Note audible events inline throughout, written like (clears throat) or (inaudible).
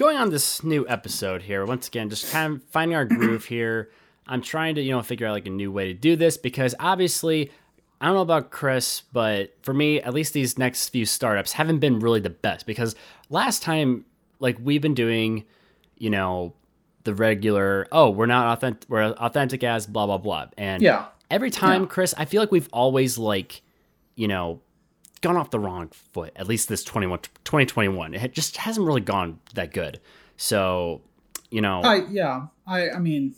going on this new episode here, once again, just kind of finding our groove here. I'm trying to, you know, figure out like a new way to do this because obviously, I don't know about Chris, but for me, at least these next few startups haven't been really the best because last time, like we've been doing, you know, the regular, oh, we're not authentic, we're authentic as blah blah blah, and Yeah. every time, Yeah. Chris, I feel like we've always like, you know, gone off the wrong foot. At least this 21, 2021, it just hasn't really gone that good. So, you know, I yeah. I I mean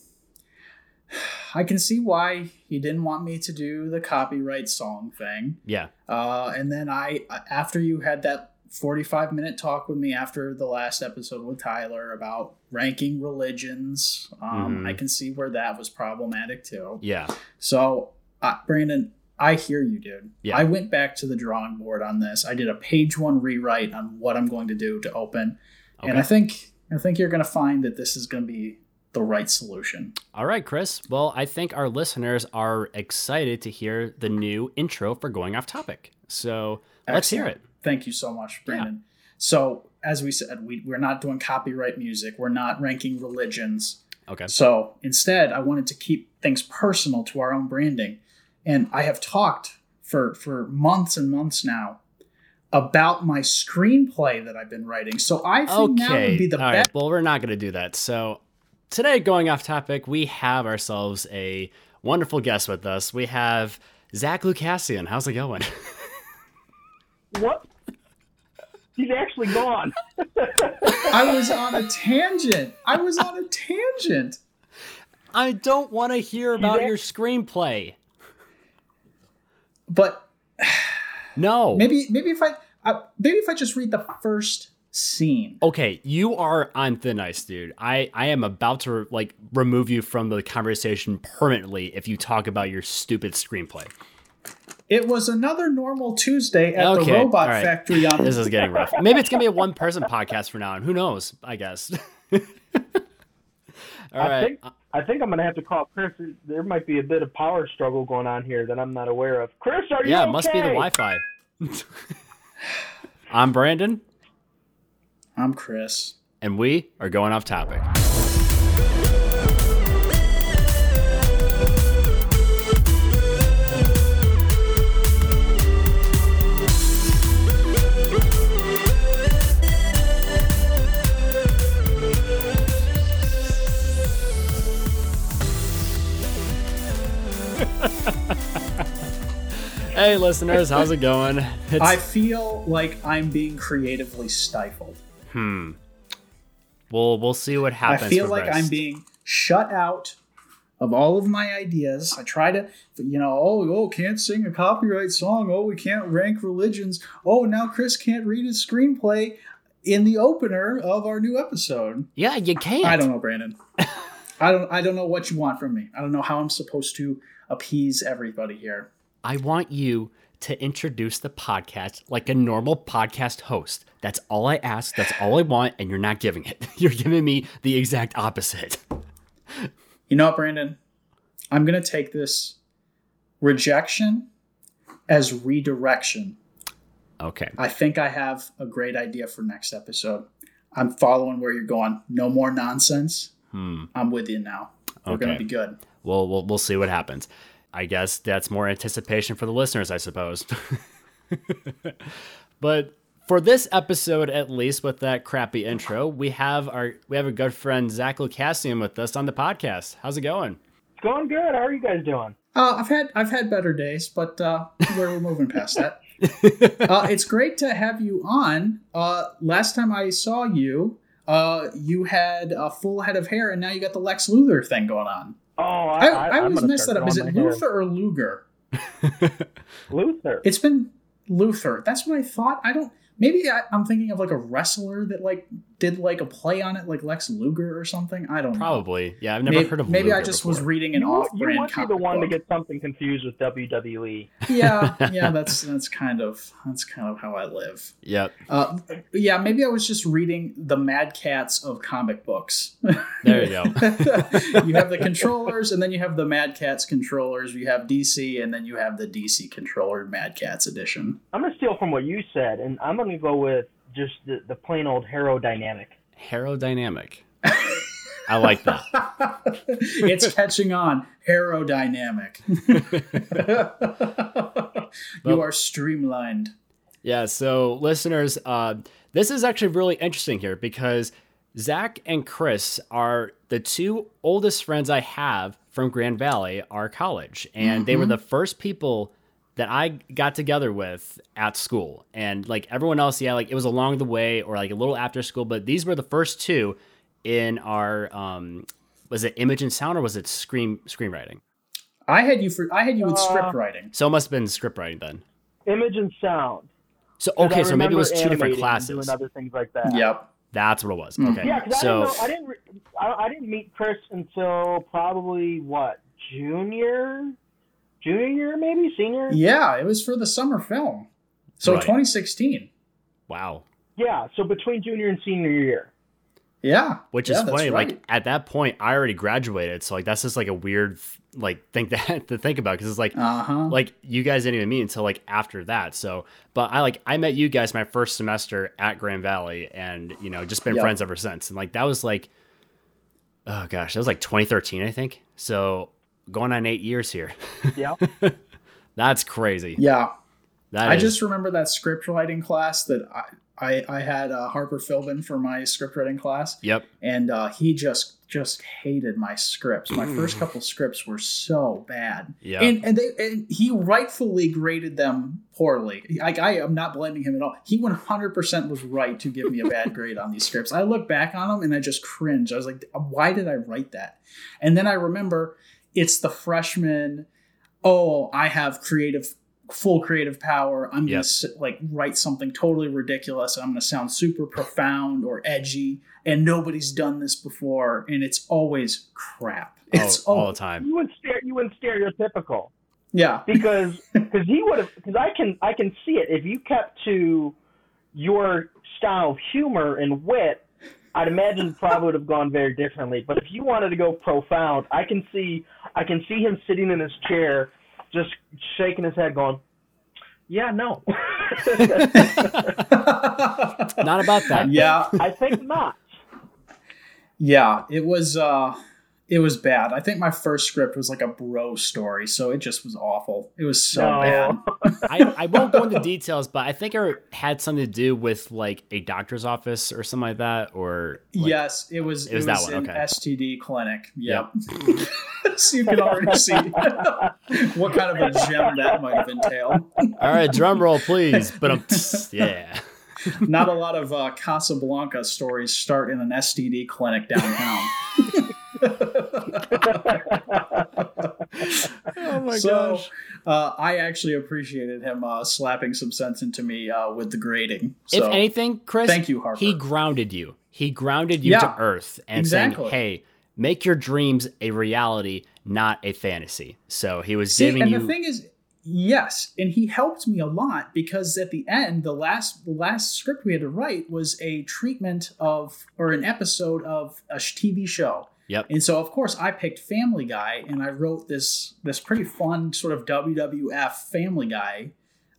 (sighs) I can see why he didn't want me to do the copyright song thing. yeah, Uh, and then I, after you had that 45 minute talk with me after the last episode with Tyler about ranking religions, um, Mhm. I can see where that was problematic too. yeah, So, uh, Brandon, I hear you, dude. Yeah. I went back to the drawing board on this. I did a page one rewrite on what I'm going to do to open, and I think I think you're going to find that this is going to be the right solution. All right, Chris. Well, I think our listeners are excited to hear the new intro for Going Off Topic. So let's hear it. Thank you so much, Brandon. So, as we said, we, we're not doing copyright music. We're not ranking religions. Okay. So, instead, I wanted to keep things personal to our own branding. And I have talked for, for months and months now about my screenplay that I've been writing. So, I think now Okay. would be the All best. right. Well, we're not going to do that. So today, going off topic, we have ourselves a wonderful guest with us. We have Zach Lucassian. How's it going? (laughs) What? He's actually gone. (laughs) I was on a tangent. I was on a tangent. I don't want to hear about there? your screenplay. But No. maybe, maybe if I, uh, maybe if I just read the first scene. Okay, you are on thin ice, dude. I, I am about to like remove you from the conversation permanently if you talk about your stupid screenplay. It was another normal Tuesday at Okay, the robot all right. factory on This is getting rough. Maybe it's gonna be a one person (laughs) podcast for now and Who knows? I guess. (laughs) All I right. think I think I'm gonna have to call Chris. There might be a bit of power struggle going on here that I'm not aware of. Chris, are you yeah, okay? it must be the Wi-Fi. I'm Brandon, I'm Chris. and we are going off topic. Hey, listeners, how's it going? It's, I feel like I'm being creatively stifled. hmm. We'll we'll see what happens. I feel like rest. I'm being shut out of all of my ideas. I try to, you know, oh, oh, can't sing a copyright song. Oh, we can't rank religions. Oh, now Chris can't read his screenplay in the opener of our new episode. Yeah, you can't. I don't know, Brandon. I don't. I don't know what you want from me. I don't know how I'm supposed to appease everybody here. I want you to introduce the podcast like a normal podcast host. That's all I ask. That's all I want, and you're not giving it. (laughs) You're giving me the exact opposite. (laughs) You know what, Brandon? I'm gonna take this rejection as redirection. Okay. I think I have a great idea for next episode. I'm following where you're going. No more nonsense. Hmm. I'm with you now. We're gonna be good. Well, we'll we'll see what happens. I guess that's more anticipation for the listeners, I suppose. (laughs) but for this episode, at least with that crappy intro, we have our we have a good friend Zach Lucassian with us on the podcast. How's it going? It's going good. How are you guys doing? Uh, I've had I've had better days, but uh, we're, we're moving past that. (laughs) Uh, it's great to have you on. Uh, last time I saw you, uh, you had a full head of hair, and now you got the Lex Luthor thing going on. Oh, I, I, I, always mess that up. Is it hair. Luther or Luger? (laughs) (laughs) Luther. It's been Luther. That's what I thought. I don't. Maybe I, I'm thinking of like a wrestler that like did like a play on it, like Lex Luger or something. I don't know. Probably. Yeah, I've never Maybe, heard of. maybe I just before. was reading an you, off-brand you must be the comic one to get something confused with. WWE. yeah, (laughs) yeah. That's that's kind of that's kind of how I live. Yep. Uh, yeah, maybe I was just reading the Mad Catz of comic books. (laughs) There you go. (laughs) you have the controllers, and then you have the Mad Catz controllers. You have DC, and then you have the DC controller Mad Catz edition. I'm gonna steal from what you said, and I'm gonna go with just the, the plain old Hero dynamic. Aerodynamic. I like that. (laughs) it's catching on. Aerodynamic. (laughs) you are streamlined. Yeah, so listeners, uh, this is actually really interesting here because Zach and Chris are the two oldest friends I have from Grand Valley, our college. And mm-hmm. they were the first people that I got together with at school. And like everyone else, yeah, like it was along the way or like a little after school, but these were the first two in our um was it image and sound or was it screen screenwriting? I had you for I had you with uh, script writing. So it must have been script writing then. Image and sound. So okay, so maybe it was two different classes. Doing other things like that. Yep. That's what it was. Mm. Okay. Yeah, because so, I didn't, know, I didn't, I, I didn't meet Chris until probably what junior, junior year, maybe senior. Yeah, it was for the summer film, so right. 2016. Wow. Yeah, so between junior and senior year. Yeah, which yeah, is funny. Right. Like at that point, I already graduated, so like that's just like a weird like think (laughs) that to think about because it's like uh-huh. like you guys didn't even meet until like after that. So, but I like I met you guys my first semester at Grand Valley, and you know just been yep. friends ever since. And like that was like, oh gosh, that was like 2013, I think. So going on eight years here. Yeah, (laughs) that's crazy. Yeah, that I is... just remember that script writing class that I I, I had uh, Harper Philbin for my script writing class. Yep. And uh, he just just hated my scripts. My (clears throat) first couple scripts were so bad. Yeah. And and they and he rightfully graded them poorly. Like I am not blaming him at all. He 100% was right to give me a bad grade on these scripts. I look back on them and I just cringe. I was like, why did I write that? And then I remember it's the freshman. Oh, I have creative full creative power. I'm yep. gonna like write something totally ridiculous. I'm gonna sound super profound or edgy, and nobody's done this before, and it's always crap. Oh, it's oh, all, all the time. You went you went stereotypical. Yeah, (laughs) because because he would have because I can I can see it if you kept to your style of humor and wit. I'd imagine it probably would have gone very differently. But if you wanted to go profound, I can see I can see him sitting in his chair just shaking his head, going, "Yeah, no." (laughs) not about that. Yeah, I think not. Yeah, it was. uh it was bad. I think my first script was like a bro story, so it just was awful. It was so no. bad. (laughs) I, I won't go into details, but I think it had something to do with like a doctor's office or something like that. Or like, yes, it was. It was, it was that one. Okay. STD clinic. Yep. yep. (laughs) so you can already see (laughs) what kind of a gem that might have entailed. All right, drum roll, please. But um, yeah. Not a lot of uh, Casablanca stories start in an STD clinic downtown oh my so, gosh. Uh, I actually appreciated him uh, slapping some sense into me uh, with the grading. So, if anything, Chris, thank you, Harper. He grounded you. He grounded you yeah, to earth and exactly. saying, "Hey, make your dreams a reality, not a fantasy." So he was See, giving and you. the thing is, yes, and he helped me a lot because at the end, the last the last script we had to write was a treatment of or an episode of a TV show Yep. And so of course I picked Family Guy and I wrote this this pretty fun sort of WWF Family Guy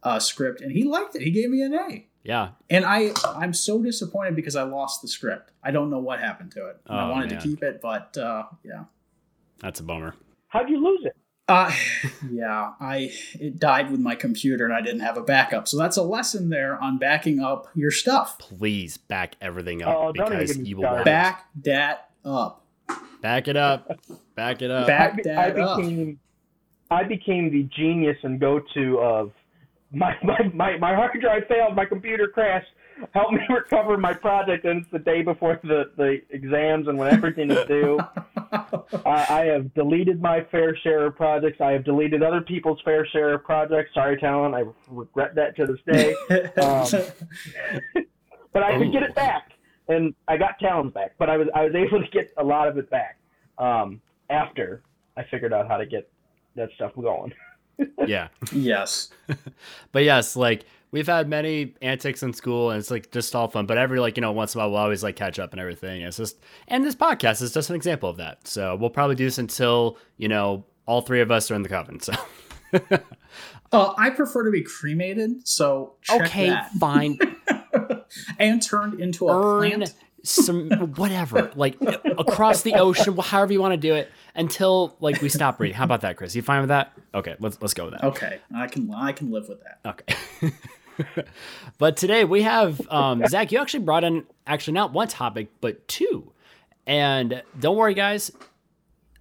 uh, script and he liked it. He gave me an A. Yeah. And I I'm so disappointed because I lost the script. I don't know what happened to it. Oh, I wanted man. to keep it, but uh, yeah. That's a bummer. How'd you lose it? Uh yeah, I it died with my computer and I didn't have a backup. So that's a lesson there on backing up your stuff. Please back everything up oh, because you will back that up. Back it up. Back it up. Back I, I became up. I became the genius and go to of my, my, my, my hard drive failed, my computer crashed. Help me (laughs) recover my project, and it's the day before the, the exams and when everything is due. (laughs) I, I have deleted my fair share of projects. I have deleted other people's fair share of projects. Sorry, Talon, I regret that to this day. (laughs) Um, but I could get it back and I got Talons back, but I was I was able to get a lot of it back um, after I figured out how to get that stuff going. (laughs) yeah. Yes. (laughs) but yes, like we've had many antics in school and it's like just all fun. But every like, you know, once in a while we'll always like catch up and everything. It's just and this podcast is just an example of that. So we'll probably do this until, you know, all three of us are in the coven. So (laughs) uh, I prefer to be cremated, so okay, that. fine. And turned into a urn, plant. some whatever, (laughs) like across the ocean, however you want to do it, until like we stop breeding. How about that, Chris? You fine with that? Okay, let's let's go with that. Okay, I can I can live with that. Okay. (laughs) but today we have um, Zach. You actually brought in actually not one topic but two, and don't worry, guys.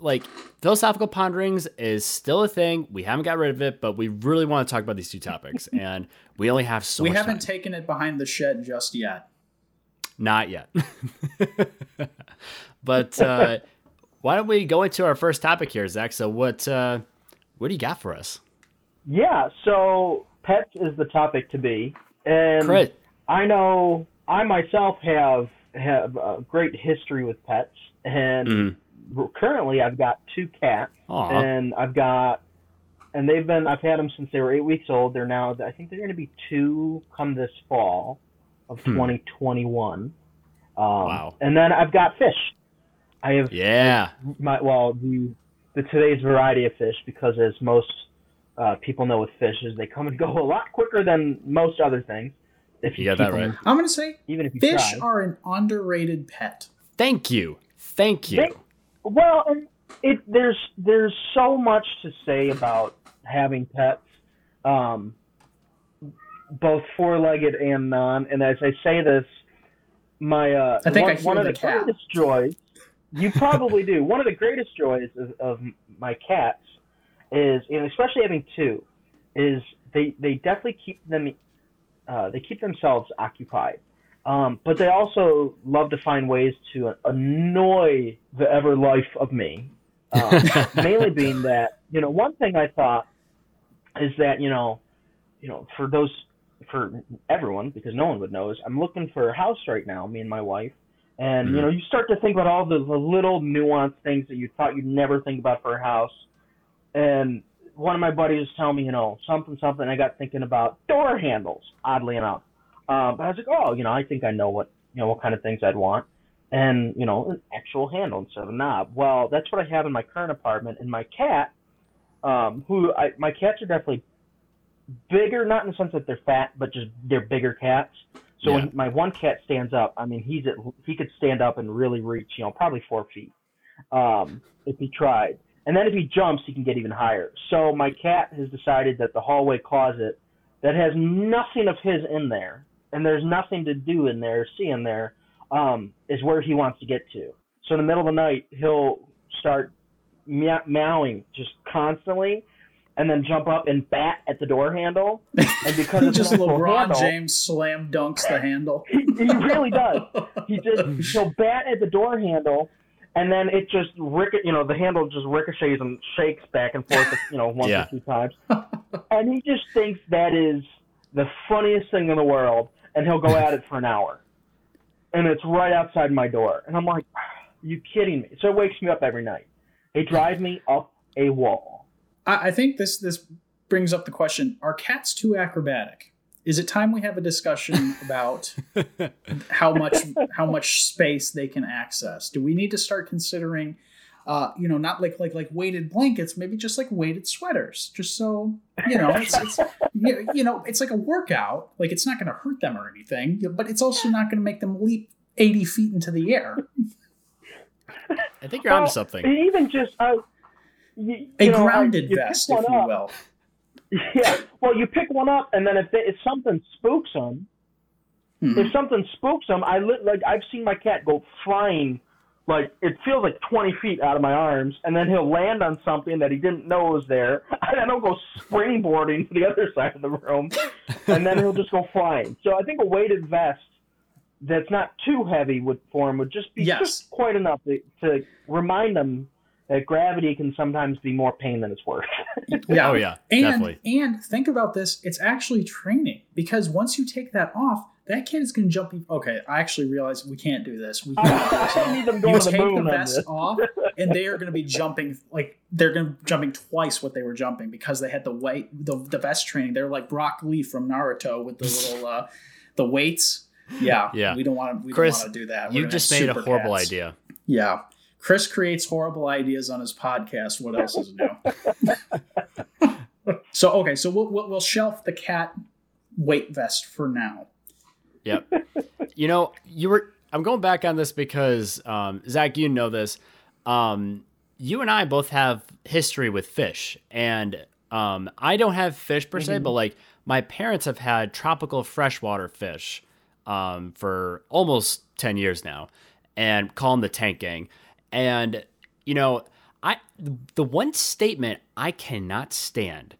Like philosophical ponderings is still a thing. We haven't got rid of it, but we really want to talk about these two topics, (laughs) and we only have so. We much haven't time. taken it behind the shed just yet. Not yet. (laughs) but uh, (laughs) why don't we go into our first topic here, Zach? So what uh, what do you got for us? Yeah, so pets is the topic to be, and Crit. I know I myself have have a great history with pets, and Mhm. Currently I've got two cats, Aw. and I've got, and they've been I've had them since they were eight weeks old. They're now I think they're going to be two come this fall of Hmm. 2021. Um, Wow. And then I've got fish. I have Yeah. my well the the today's variety of fish because as most uh, people know with fish is they come and go a lot quicker than most other things. If You got that right. them- I'm gonna say even if you fish try. are an underrated pet. Thank you. Thank you. They- Well, and it there's there's so much to say about having pets, um, both four-legged and non. And as I say this, my uh, I think one, I hear one of the the greatest joys. You probably do. One of the greatest joys of, of my cats is, and especially having two, is they they definitely keep them uh, they keep themselves occupied. Um, but they also love to find ways to annoy the ever life of me. Um, (laughs) mainly being that you know one thing I thought is that you know you know for those for everyone because no one would know is I'm looking for a house right now me and my wife. And you know you start to think about all the, the little nuanced things that you thought you'd never think about for a house. And one of my buddies was telling me you know something something. I got thinking about door handles oddly enough uh, but I was like oh you know I think I know what you know what kind of things I'd want and you know an actual handle instead of a knob. Well, that's what I have in my current apartment. And my cat, um, who I, my cats are definitely bigger, not in the sense that they're fat, but just they're bigger cats. So Yeah. when my one cat stands up, I mean he's at, he could stand up and really reach, you know, probably four feet, um, if he tried. And then if he jumps, he can get even higher. So my cat has decided that the hallway closet that has nothing of his in there, and there's nothing to do in there, see in there, um, is where he wants to get to. So in the middle of the night, he'll start meow- meowing just constantly, and then jump up and bat at the door handle. (laughs) And because it's just LeBron handle, James slam dunks the handle. (laughs) he, he really does. (laughs) He just he'll bat at the door handle, and then it just ric you know the handle just ricochets and shakes back and forth you know once Yeah. or two times, and he just thinks that is the funniest thing in the world, and he'll go (laughs) at it for an hour, and it's right outside my door, and I'm like, are you kidding me? So it wakes me up every night. They drive me up a wall. I, I think this this brings up the question: Are cats too acrobatic? Is it time we have a discussion (laughs) about how much how much space they can access? Do we need to start considering, uh, you know, not like like like weighted blankets, maybe just like weighted sweaters, just so you know, it's, it's (laughs) you you know, it's like a workout. Like it's not going to hurt them or anything, but it's also not going to make them leap eighty feet into the air. I think you're onto Well, something. even just uh, you, A you know, grounded you vest, if you up, will. (laughs) Yeah. Well, you pick one up, and then if they, if something spooks them, Hmm. if something spooks them, I li- like I've seen my cat go flying, like it feels like 20 feet out of my arms, and then he'll land on something that he didn't know was there, (laughs) and then he'll go springboarding to the other side of the room, and then he'll just go flying. So I think a weighted vest that's not too heavy would for him would just be Yes. just quite enough to, to remind them that gravity can sometimes be more pain than it's worth. (laughs) Yeah. Oh yeah, And definitely. and think about this, it's actually training because once you take that off, that kid is going to jump. Okay, I actually realize we can't do this. We (laughs) can't. do this. I need them You to take the moon on vest off, and they are going to be jumping like they're going to be jumping twice what they were jumping because they had the weight the, the vest training. They're like Brock Lee from Naruto with the (laughs) little uh, the weights. Yeah, Yeah. We don't want to. We Chris, don't want to do that. We're You just made a horrible cats. idea. Yeah. Chris creates horrible ideas on his podcast. What else is new? (laughs) so okay, so we'll, we'll we'll shelf the cat weight vest for now. Yep. (laughs) you know, you were I'm going back on this because um, Zach, you know this. Um, you and I both have history with fish, and um, I don't have fish per se, but like my parents have had tropical freshwater fish um, for almost ten years now, and call them the Tank Gang. And you know, I the one statement I cannot stand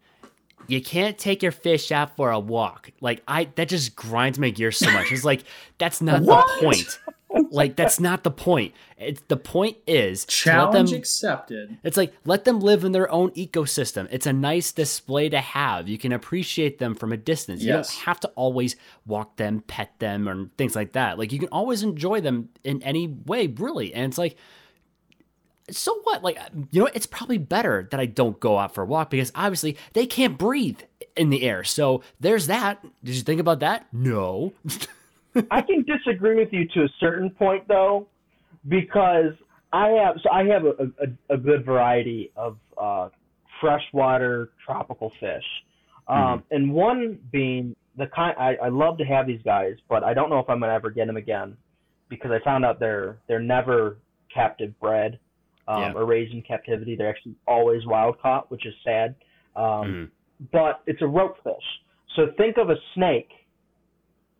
you can't take your fish out for a walk. Like I that just grinds my gears so much. It's like that's not the point. Like that's not the point. It's the point is Challenge them accepted. it's like let them live in their own ecosystem. It's a nice display to have. You can appreciate them from a distance. You don't have to always walk them, pet them, or things like that. Like you can always enjoy them in any way, really. And it's like, so what? Like you know, it's probably better that I don't go out for a walk because obviously they can't breathe in the air. So there's that. Did you think about that? No. (laughs) I can disagree with you to a certain point though, because I have so I have a, a, a good variety of uh, freshwater tropical fish, um, and one being the kind I, I love to have these guys, but I don't know if I'm gonna ever get them again because I found out they're they're never captive bred um, Yeah. or raised in captivity. They're actually always wild caught, which is sad. Um, Mhm. But it's a rope fish, so think of a snake,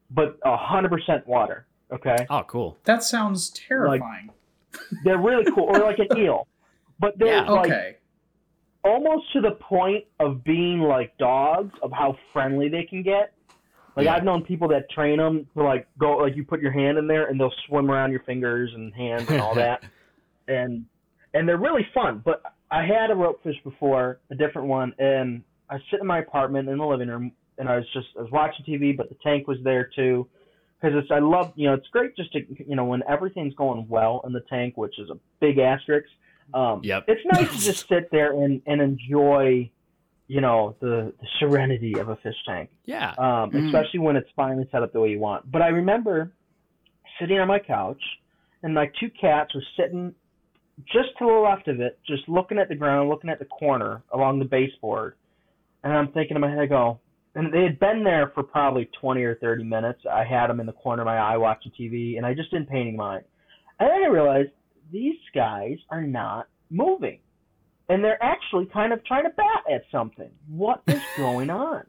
but a hundred percent water. Okay, Oh, cool. That sounds terrifying. they're really cool, or like an (laughs) eel, but they're Yeah. like okay. almost to the point of being like dogs of how friendly they can get. Like Yeah. I've known people that train them to like go like you put your hand in there and they'll swim around your fingers and hands and all (laughs) that, and and they're really fun. But I had a rope fish before, a different one, and I sit in my apartment in the living room and I was just I was watching TV, but the tank was there too. Because it's I love you know it's great just to you know when everything's going well in the tank, which is a big asterisk. Um, Yep. It's nice to just (laughs) sit there and, and enjoy, you know, the, the serenity of a fish tank, Yeah. um, Mm. especially when it's finally set up the way you want. But I remember sitting on my couch, and my two cats were sitting just to the left of it, just looking at the ground, looking at the corner along the baseboard. And I'm thinking in my head, I go, and they had been there for probably 20 or 30 minutes. I had them in the corner of my eye watching TV, and I just didn't pay any mind. And then I realized these guys are not moving. And they're actually kind of trying to bat at something. What is (laughs) going on?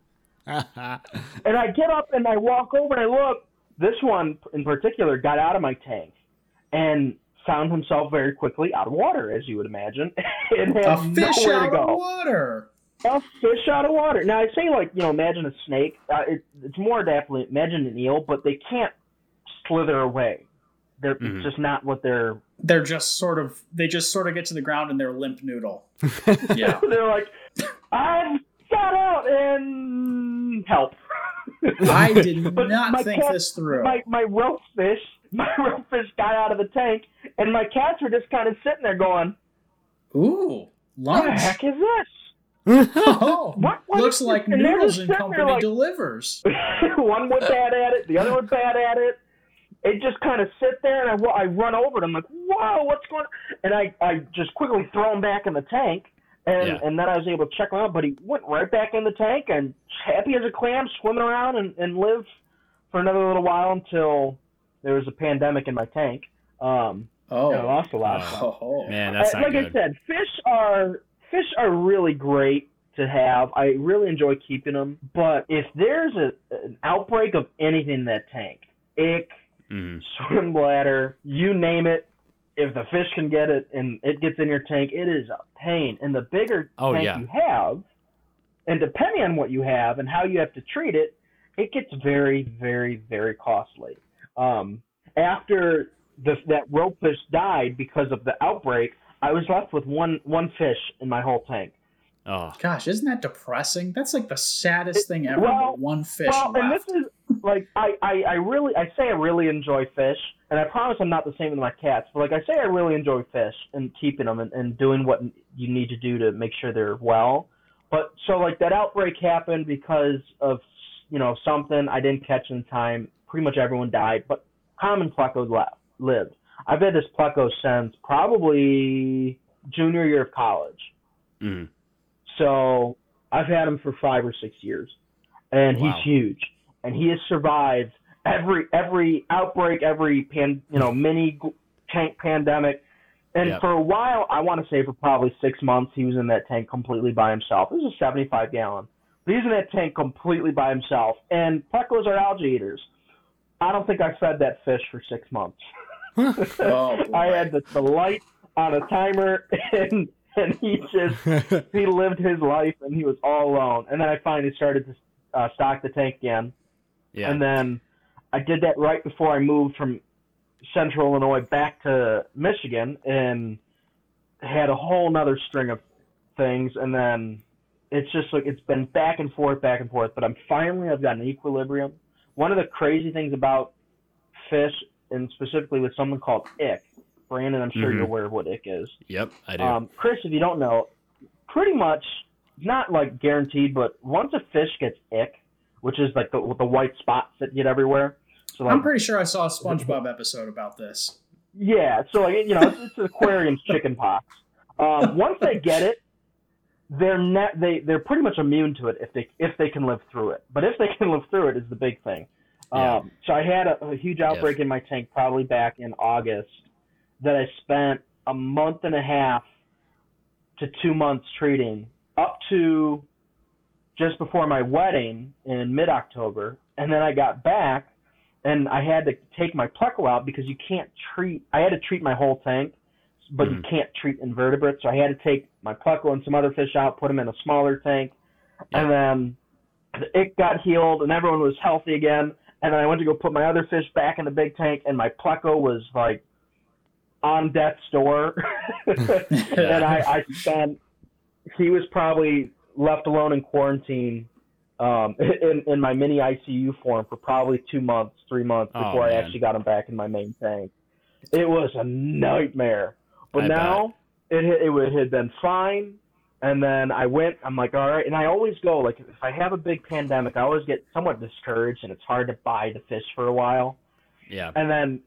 (laughs) And I get up and I walk over and I look. This one in particular got out of my tank and found himself very quickly out of water, as you would imagine, (laughs) and had A fish nowhere out to of water. A fish out of water. Now I say like you know, imagine a snake. Uh, it, it's more definitely imagine an eel, but they can't slither away. They're Mhm. it's just not what they're. They're just sort of they just sort of get to the ground and they're limp noodle. (laughs) (laughs) Yeah. They're like, I've got out and help. I did not think cat- this through. my my rope fish, (laughs) my rope fish got out of the tank, and my cats were just kind of sitting there going, Ooh, "What the heck is this?" Oh, (laughs) What- what looks like this? Noodles and sitting Company like- delivers. (laughs) one would bad at it, the other would bad at it. It just kind of sit there, and I, I run over it. I'm like, "Whoa, what's going?" on? And I I just quickly throw him back in the tank, and Yeah. and then I was able to check him out. But he went right back in the tank and happy as a clam, swimming around and and lived for another little while until there was a pandemic in my tank. Um, Oh, and I lost a lot. Oh. oh. Man, that's I- not like I said, fish are fish are really great to have. I really enjoy keeping them. But if there's a an outbreak of anything in that tank, ick, Mhm. swim bladder, you name it, if the fish can get it and it gets in your tank, it is a pain. And the bigger Oh, tank yeah. you have, and depending on what you have and how you have to treat it, it gets very, very, very costly. Um, after the, that rope fish died because of the outbreak, I was left with one one fish in my whole tank. Oh. Gosh, isn't that depressing? That's like the saddest It- thing ever. well- one fish well, and this is like I, I, I really I say I really enjoy fish, and I promise I'm not the same with my cats. But like I say, I really enjoy fish and keeping them and, and doing what you need to do to make sure they're well. But so like that outbreak happened because of you know something I didn't catch in time. Pretty much everyone died, but common plecos left, lived. I've had this pleco since probably junior year of college. Mhm. So I've had him for five or six years, and Wow. he's huge, and he has survived every every outbreak, every pan, you know, mini tank pandemic. And Yep. for a while, I want to say for probably six months, he was in that tank completely by himself. This is a 75 gallon. But he's in that tank completely by himself. And plecos are algae eaters. I don't think I fed that fish for six months. (laughs) Oh, (laughs) I had the, the light on a timer, (laughs) and and he just he lived his life, and he was all alone. And then I finally started to uh, stock the tank again, yeah. and then I did that right before I moved from Central Illinois back to Michigan, and had a whole nother string of things, and then it's just like it's been back and forth, back and forth. But I'm finally I've got an equilibrium. One of the crazy things about fish, and specifically with something called ick, Brandon, I'm sure Mhm. you're aware of what ick is. yep, I do. Um, Chris, if you don't know, pretty much not like guaranteed, but once a fish gets ick, which is like the the white spots that get everywhere. So like, I'm pretty sure I saw a SpongeBob episode about this. yeah, so like you know, it's, it's aquarium's (laughs) chicken pox. Um, once they get it, they're ne- they they're pretty much immune to it if they if they can live through it. But if they can (laughs) live through it is the big thing. Yeah. Um, so I had a, a huge outbreak in my tank probably back in August that I spent a month and a half to two months treating up to just before my wedding in mid October, and then I got back and I had to take my pleco out because you can't treat. I had to treat my whole tank, but you Mhm. can't treat invertebrates. So I had to take my pleco and some other fish out, put them in a smaller tank, and then it got healed and everyone was healthy again. And then I went to go put my other fish back in the big tank, and my pleco was like on death's door. (laughs) and I, I spent. He was probably left alone in quarantine um, (laughs) in, in my mini ICU form for probably two months, three months Oh, before I actually got him back in my main tank. It was a nightmare. But I now it it would- had been fine. And then I went. I'm like, all right. And I always go like, if I have a big pandemic, I always get somewhat discouraged, and it's hard to buy the fish for a while. yeah. And then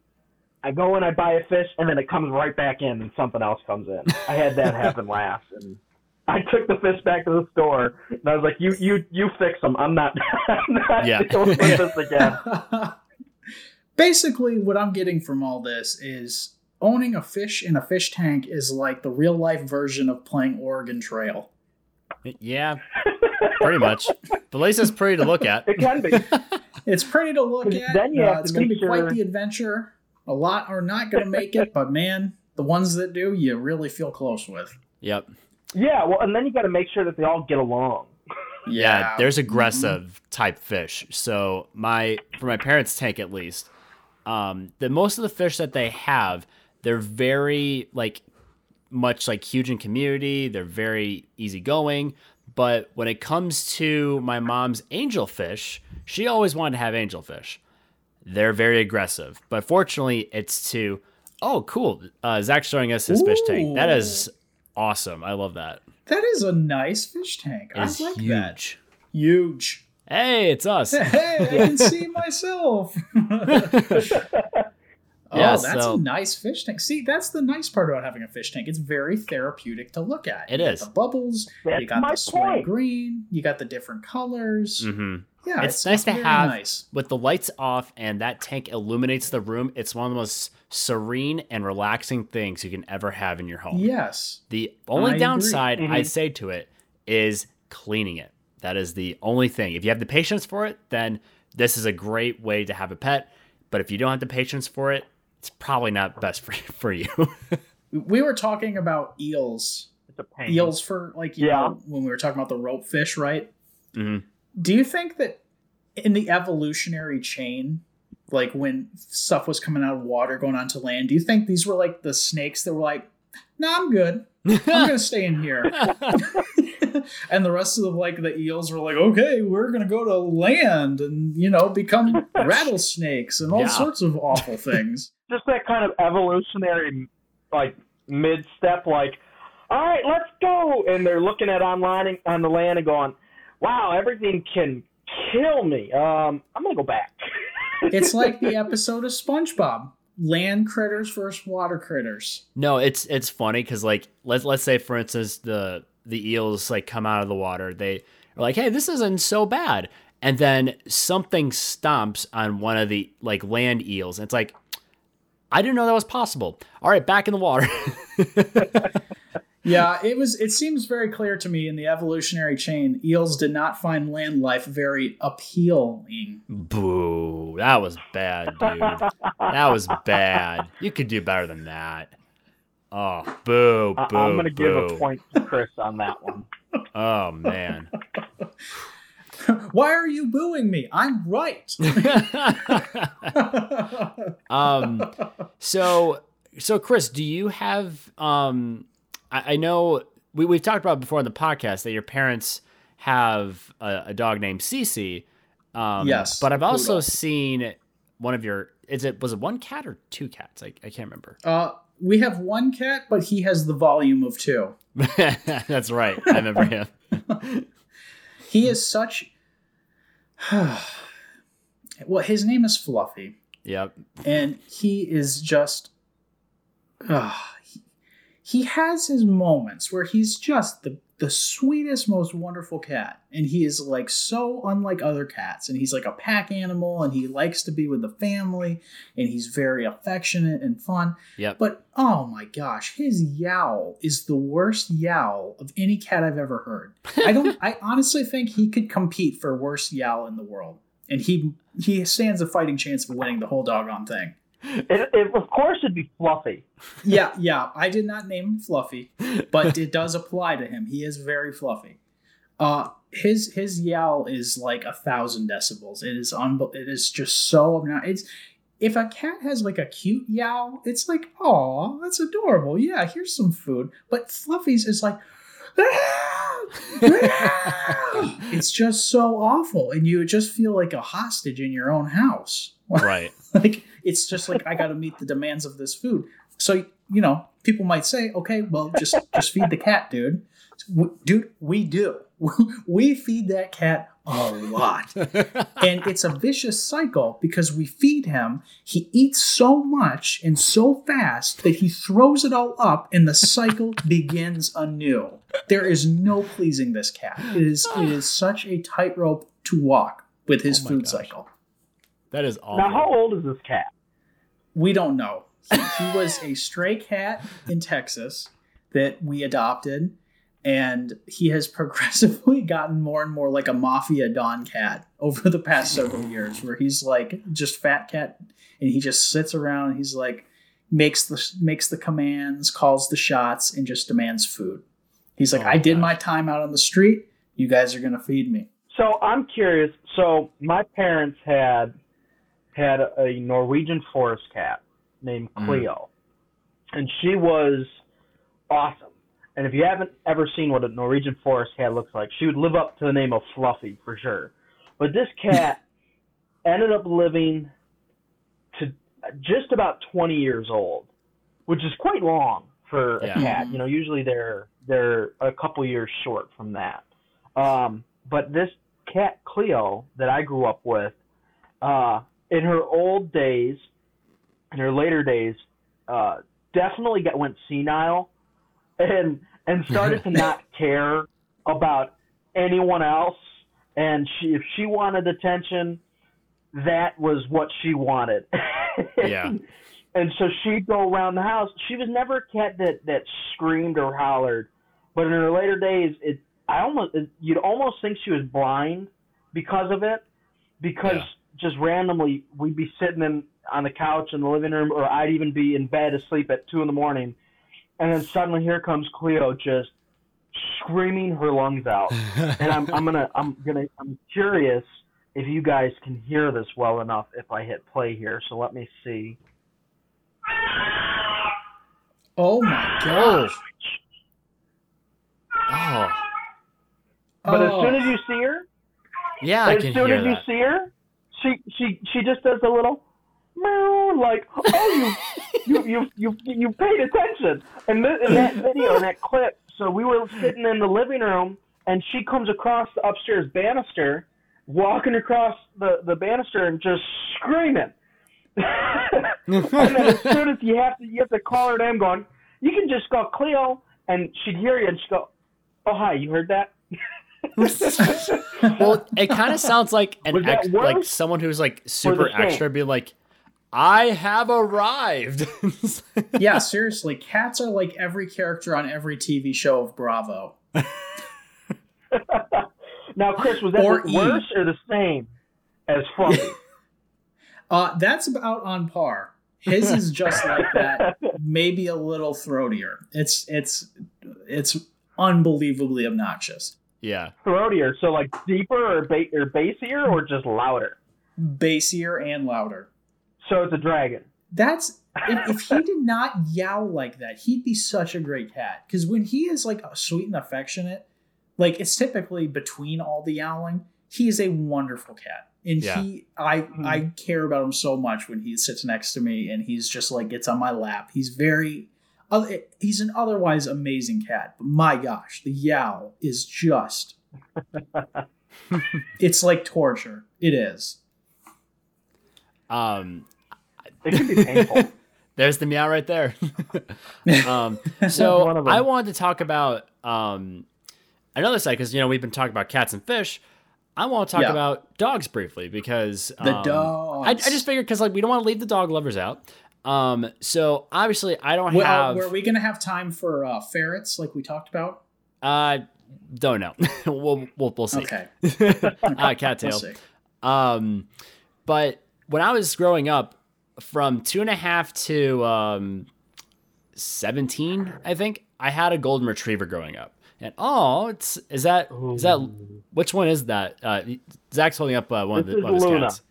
I go and I buy a fish, and then it comes right back in, and something else comes in. I had that happen (laughs) last, and I took the fish back to the store, and I was like, "You, you, you fix them. I'm not, (laughs) I'm not Yeah. dealing with this (laughs) again." Basically, what I'm getting from all this is owning a fish in a fish tank is like the real life version of playing Oregon Trail. Yeah, pretty much. But at least it's pretty to look at. It can be. (laughs) It's pretty to look at. then you uh, have it's to going to make be quite the adventure. A lot are not going to make it, but man, the ones that do, you really feel close with. Yep. Yeah, well, and then you got to make sure that they all get along. Yeah, there's aggressive type fish. So my for my parents' tank at least, um, the most of the fish that they have, they're very like much like huge in community. They're very easygoing. But when it comes to my mom's angelfish, she always wanted to have angelfish. They're very aggressive. But fortunately, it's to oh cool. Uh, Zach's showing us his fish tank. That is awesome. I love that. That is a nice fish tank. I like huge. that. Huge. Hey, it's us. Hey, I can (laughs) see myself. (laughs) Oh, Yeah, that's so- a nice fish tank. See, that's the nice part about having a fish tank. It's very therapeutic to look at. It you is. Got the bubbles. That's you got the sway green. You got the different colors. Mm-hmm. Yeah, It's nice to very have- Nice. with the lights off and that tank illuminates the room, it's one of the most serene and relaxing things you can ever have in your home. Yes. The only I agree. downside Mhm. I'd say to it is cleaning it. That is the only thing. If you have the patience for it, then this is a great way to have a pet. But if you don't have the patience for it, it's probably not best for (laughs) for you. We were talking about eels. It's a pain. Eels for like you Yeah. know when we were talking about the rope fish, right? Mhm. Do you think that in the evolutionary chain, like when stuff was coming out of water going onto land, do you think these were like the snakes that were like, "No, I'm good. I'm gonna stay in here," (laughs) (laughs) and the rest of the like the eels were like, "Okay, we're gonna go to land and you know become rattlesnakes and all Yeah. sorts of awful things." Just that kind of evolutionary, like mid step, like, all right, let's go, and they're looking at online on the land and going, "Wow, everything can kill me. Um, I'm gonna go back." (laughs) It's like the episode of SpongeBob: land critters versus water critters. No, it's it's funny because like let's let's say for instance the the eels like come out of the water, they are like, hey, this isn't so bad, and then something stomps on one of the like land eels. And it's like, I didn't know that was possible. All right, back in the water. (laughs) Yeah, it was. It seems very clear to me in the evolutionary chain, eels did not find land life very appealing. Boo. That was bad, dude. that was bad. You could do better than that. Oh, boo, I- boo. I'm going to give a point to Chris on that one. Oh, man. (laughs) (laughs) Why are you booing me? I'm right. (laughs) um so so chris do you have um i, I know we, we've talked about before on the podcast that your parents have a, a dog named Cece. Um, Yes, but I've also seen one of your. Is it was it one cat or two cats? I, I can't remember. uh, we have one cat, but he has the volume of two. (laughs) That's right. I remember him. He is such. (sighs) well, his name is Fluffy. Yep. and he is just ah, he, has his moments where he's just the the sweetest most wonderful cat. And he is like so unlike other cats. And he's like a pack animal and he likes to be with the family and he's very affectionate and fun. Yep. but oh my gosh his yowl is the worst yowl of any cat i've ever heard. I don't (laughs) i honestly think he could compete for worst yowl in the world. And he he stands a fighting chance of winning the whole doggone thing It, it, of course, it'd be fluffy. yeah, yeah. I did not name him Fluffy, but it does apply to him. He is very fluffy. Uh, his his yowl is like a thousand decibels. It is unbe- It is just so obnoxious. It's if a cat has like a cute yowl, it's like, oh, that's adorable. Yeah, here's some food. But Fluffy's is like. it's just so awful, and you just feel like a hostage in your own house. (laughs) Right. like it's just like I got to meet the (laughs) demands of this food. So you know, people might say, okay, well, just just feed the cat, dude. Dude, we do. (laughs) We feed that cat a lot, and it's a vicious cycle because we feed him. He eats so much and so fast that he throws it all up, and the cycle (laughs) begins anew. There is no pleasing this cat. It is it is (sighs) such a tightrope to walk with his Oh food gosh. cycle. That is awful. Now, how old is this cat? We don't know. He, he was a stray cat in Texas that we adopted, and he has progressively (laughs) gotten more and more like a mafia don cat over the past several years, where he's like just fat cat, and he just sits around. And he's like makes the makes the commands, calls the shots, and just demands food. He's like, Oh my I did gosh. my time out on the street. You guys are gonna feed me. So I'm curious. So my parents had had a Norwegian forest cat named Mm. Cleo, and she was awesome. And if you haven't ever seen what a Norwegian forest cat looks like, she would live up to the name of Fluffy for sure. But this (laughs) cat ended up living to just about 20 years old, which is quite long for Yeah. a cat. You know, usually they're they're a couple years short from that. Um, but this cat Cleo that I grew up with, uh, in her old days, in her later days, uh, definitely got went senile, and and started to (laughs) not care about anyone else. And she, if she wanted attention, that was what she wanted. (laughs) Yeah. And so she'd go around the house. She was never a cat that that screamed or hollered, but in her later days, it I almost it, you'd almost think she was blind because of it, because Yeah. Just randomly we'd be sitting in on the couch in the living room, or I'd even be in bed asleep at two in the morning, and then suddenly here comes Cleo just screaming her lungs out, (laughs) and I'm I'm gonna I'm gonna I'm curious if you guys can hear this well enough if I hit play here. So let me see. Oh my gosh! Oh. But as Oh. soon as you see her, Yeah, I as can soon hear as you see her, she she she just does a little meow, like oh you you (laughs) you you you paid attention. And th- in that video, in that clip, so we were sitting in the living room, and she comes across the upstairs banister, walking across the the banister and just screaming. (laughs) and then as soon as you have to you have to call her name, going, you can just go Cleo, and she'd hear you and she'd go, oh hi, you heard that? (laughs) (laughs) well, it kind of sounds like an ex- like someone who's like super the same? extra be like, I have arrived. (laughs) yeah, seriously, cats are like every character on every TV show of Bravo. (laughs) Now, Chris, was that Or the E. worse or the same as Fluffy? Uh, that's about on par. His is just like that, maybe a little throatier. It's it's it's unbelievably obnoxious. Yeah. Throatier, so like deeper or, ba- or bassier or just louder? Bassier and louder. So it's a dragon. That's if, if he (laughs) did not yowl like that, he'd be such a great cat. Because when he is like sweet and affectionate, like it's typically between all the yowling. He is a wonderful cat, and Yeah. he I mm-hmm. I care about him so much when he sits next to me and he's just like gets on my lap. He's very, oth- he's an otherwise amazing cat. But my gosh, the yowl is just, (laughs) it's like torture. It is. Um, It can be painful. (laughs) there's the meow right there. (laughs) um, so One of them. I wanted to talk about um, another side because you know we've been talking about cats and fish. I want to talk Yeah. about dogs briefly because The um, dogs. I, I just figured because like we don't want to leave the dog lovers out. Um, so obviously I don't Well, have. were we gonna have time for uh, ferrets like we talked about? uh, don't know. (laughs) we'll, we'll we'll see. Okay, (laughs) uh, cattail. we'll see. Um, but when I was growing up, from two and a half to um, seventeen, I think I had a golden retriever growing up. And oh, it's is that is that which one is that? Uh, Zach's holding up uh, one This of, the, is one of his Luna. cats.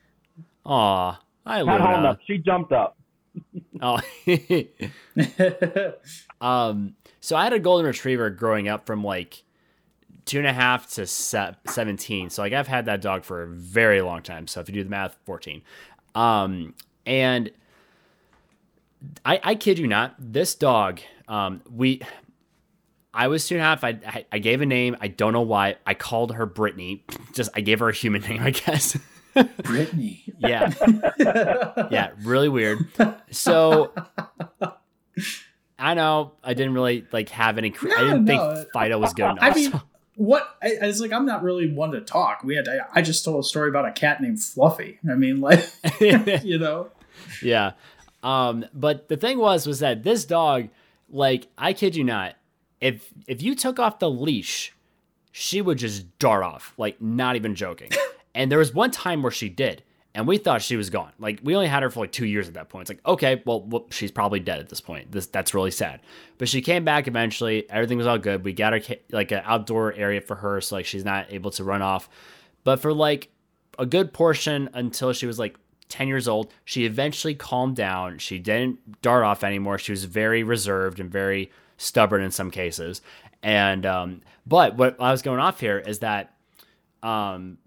Aw, hi Not holding Luna. up. She jumped up. Oh. (laughs) um, so I had a golden retriever growing up from like two and a half to se- 17. So like I've had that dog for a very long time. So if you do the math, 14. Um, and I, I kid you not, this dog, um, we, I was two and a half. I, I, I gave a name. I don't know why. I called her Brittany. (laughs) Just, I gave her a human name, I guess. (laughs) Brittany. yeah. (laughs) yeah. Really weird. So I know I didn't really like have any, cre- I didn't no. think Fido was good enough. I mean, what? I, I was like, I'm not really one to talk. We had, I, I just told a story about a cat named Fluffy. I mean, like, (laughs) you know, yeah. Um, but the thing was, was that this dog, like, I kid you not, if if you took off the leash, she would just dart off, like, not even joking. And there was one time where she did, and we thought she was gone. Like, we only had her for like two years at that point. It's like, okay, well, well she's probably dead at this point. This that's really sad. But she came back eventually. Everything was all good. We got her like an outdoor area for her, so like she's not able to run off. But for like a good portion until she was like 10 years old. She eventually calmed down. She didn't dart off anymore. She was very reserved and very stubborn in some cases. And, um, but what I was going off here is that, um,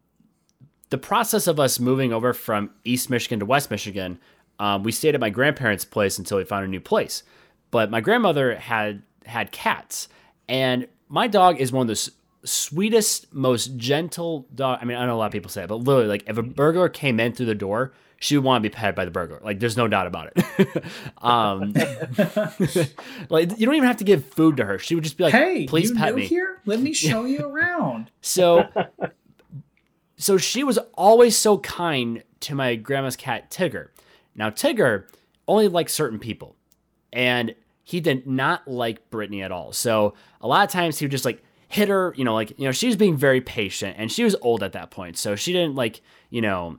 the process of us moving over from East Michigan to West Michigan, um, we stayed at my grandparents' place until we found a new place. But my grandmother had had cats, and my dog is one of the s- sweetest, most gentle dog. I mean, I know a lot of people say it, but literally, like if a burglar came in through the door, she would want to be petted by the burglar. Like, there's no doubt about it. (laughs) um, (laughs) like you don't even have to give food to her. She would just be like, hey, please you pet new me." here? Let me (laughs) show you around. So, so she was always so kind to my grandma's cat Tigger. Now Tigger only liked certain people, and he did not like Brittany at all. So a lot of times he would just like hit her. You know, like you know she was being very patient, and she was old at that point, so she didn't like you know.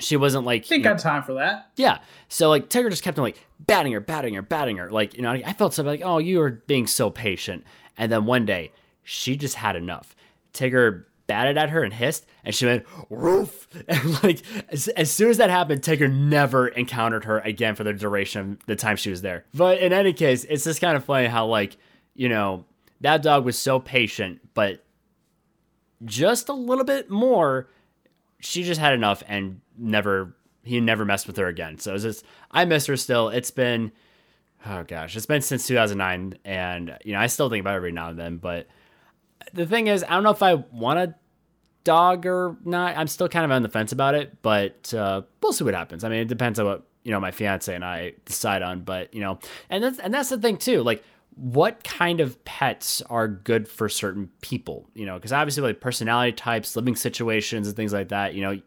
She wasn't like Think you know, got time for that. yeah. So like Tigger just kept on like batting her, batting her, batting her. Like, you know, I felt so like, oh, you are being so patient. And then one day she just had enough. Tigger batted at her and hissed, and she went, roof. (laughs) And like as, as soon as that happened, Tigger never encountered her again for the duration of the time she was there. But in any case, it's just kind of funny how like, you know, that dog was so patient, but just a little bit more she just had enough and never he never messed with her again. So it's just I miss her still. It's been oh gosh, it's been since 2009 and you know, I still think about it every now and then, but the thing is, I don't know if I want a dog or not. I'm still kind of on the fence about it, but uh, we'll see what happens. I mean, it depends on what, you know, my fiance and I decide on, but you know, and that's and that's the thing too. Like what kind of pets are good for certain people? You know, because obviously like personality types, living situations, and things like that. You know,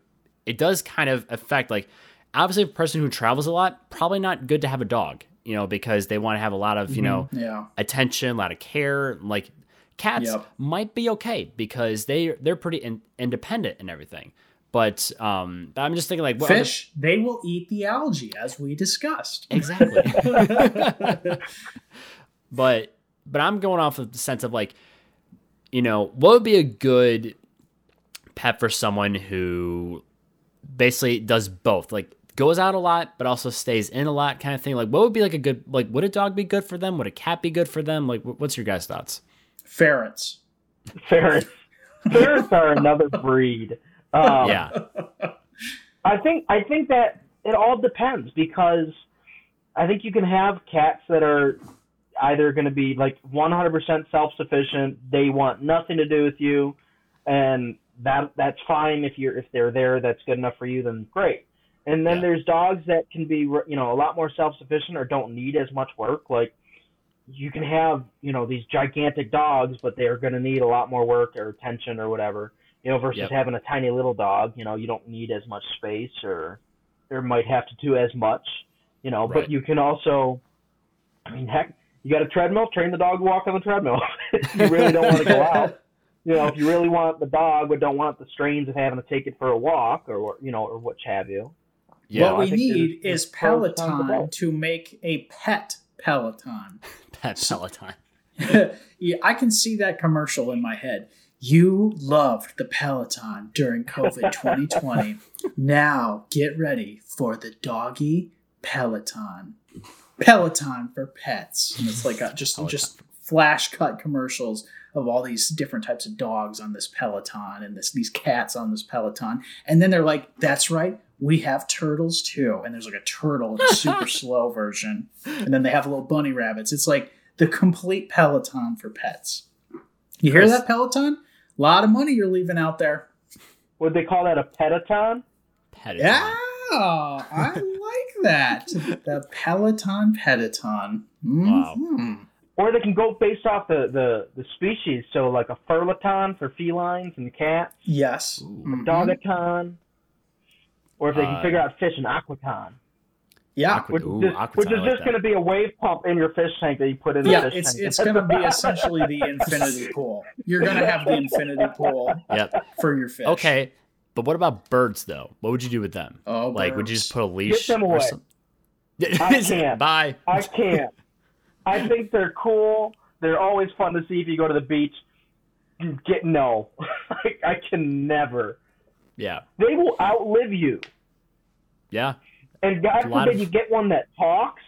it does kind of affect like obviously a person who travels a lot probably not good to have a dog. You know, because they want to have a lot of you know Yeah. attention, a lot of care. Like cats Yep. might be okay because they they're pretty in, independent and everything. But um, I'm just thinking like what other- Fish, they will eat the algae, as we discussed. exactly. (laughs) (laughs) but but I'm going off of the sense of like, you know, what would be a good pet for someone who basically does both, like goes out a lot but also stays in a lot, kind of thing. Like, what would be like a good like? Would a dog be good for them? Would a cat be good for them? Like, what's your guys' thoughts? Ferrets. Ferrets. Ferrets are another (laughs) breed. Um, yeah, I think I think that it all depends because I think you can have cats that are either going to be like 100% self-sufficient. They want nothing to do with you, and that that's fine if you're if they're there. That's good enough for you. Then great. And then Yeah. there's dogs that can be you know a lot more self-sufficient or don't need as much work. Like you can have you know these gigantic dogs, but they're going to need a lot more work or attention or whatever. You know, versus Yep. having a tiny little dog. You know, you don't need as much space or or might have to do as much. You know, Right. but you can also, I mean, heck, you got a treadmill. Train the dog to walk on the treadmill. (laughs) you really don't want to go (laughs) out. You know, if you really want the dog, but don't want the strains of having to take it for a walk or you know or what have you. yeah. what we need there's- is there's pros and cons to Peloton to make a pet Peloton. (laughs) pet Peloton. (laughs) yeah, I can see that commercial in my head. You loved the Peloton during COVID (laughs) 2020. now get ready for the doggy Peloton. Peloton for pets. And it's like a, just Peloton. just flash cut commercials of all these different types of dogs on this Peloton and this these cats on this Peloton. And then they're like, "That's right, we have turtles too." And there's like a turtle in a super (laughs) slow version. And then they have little bunny rabbits. It's like the complete Peloton for pets. You hear that Peloton? A lot of money you're leaving out there. Would they call that a petaton? Peloton. Yeah, I like that. (laughs) The Peloton Peloton. Wow. Mhm. Or they can go based off the, the, the species. So like a furlaton for felines and cats, Yes. Ooh. Mhm. dogaton. Or if they can Uh, figure out fish, an aquaton. Yeah. Aqua- Which, ooh, is, aquaton, which is like just going to be a wave pump in your fish tank that you put in the Yeah, fish it's tank. it's going to be essentially the (laughs) infinity pool. You're going to have the infinity pool Yep. for your fish. Okay, but what about birds though? What would you do with them? Oh, like, would you just put a leash? Get them or away. some- (laughs) I can't. Bye. I can't. I think they're cool. They're always fun to see if you go to the beach. You Get no. (laughs) I, I can never. Yeah. They will outlive you. Yeah. And God forbid of- you get one that talks.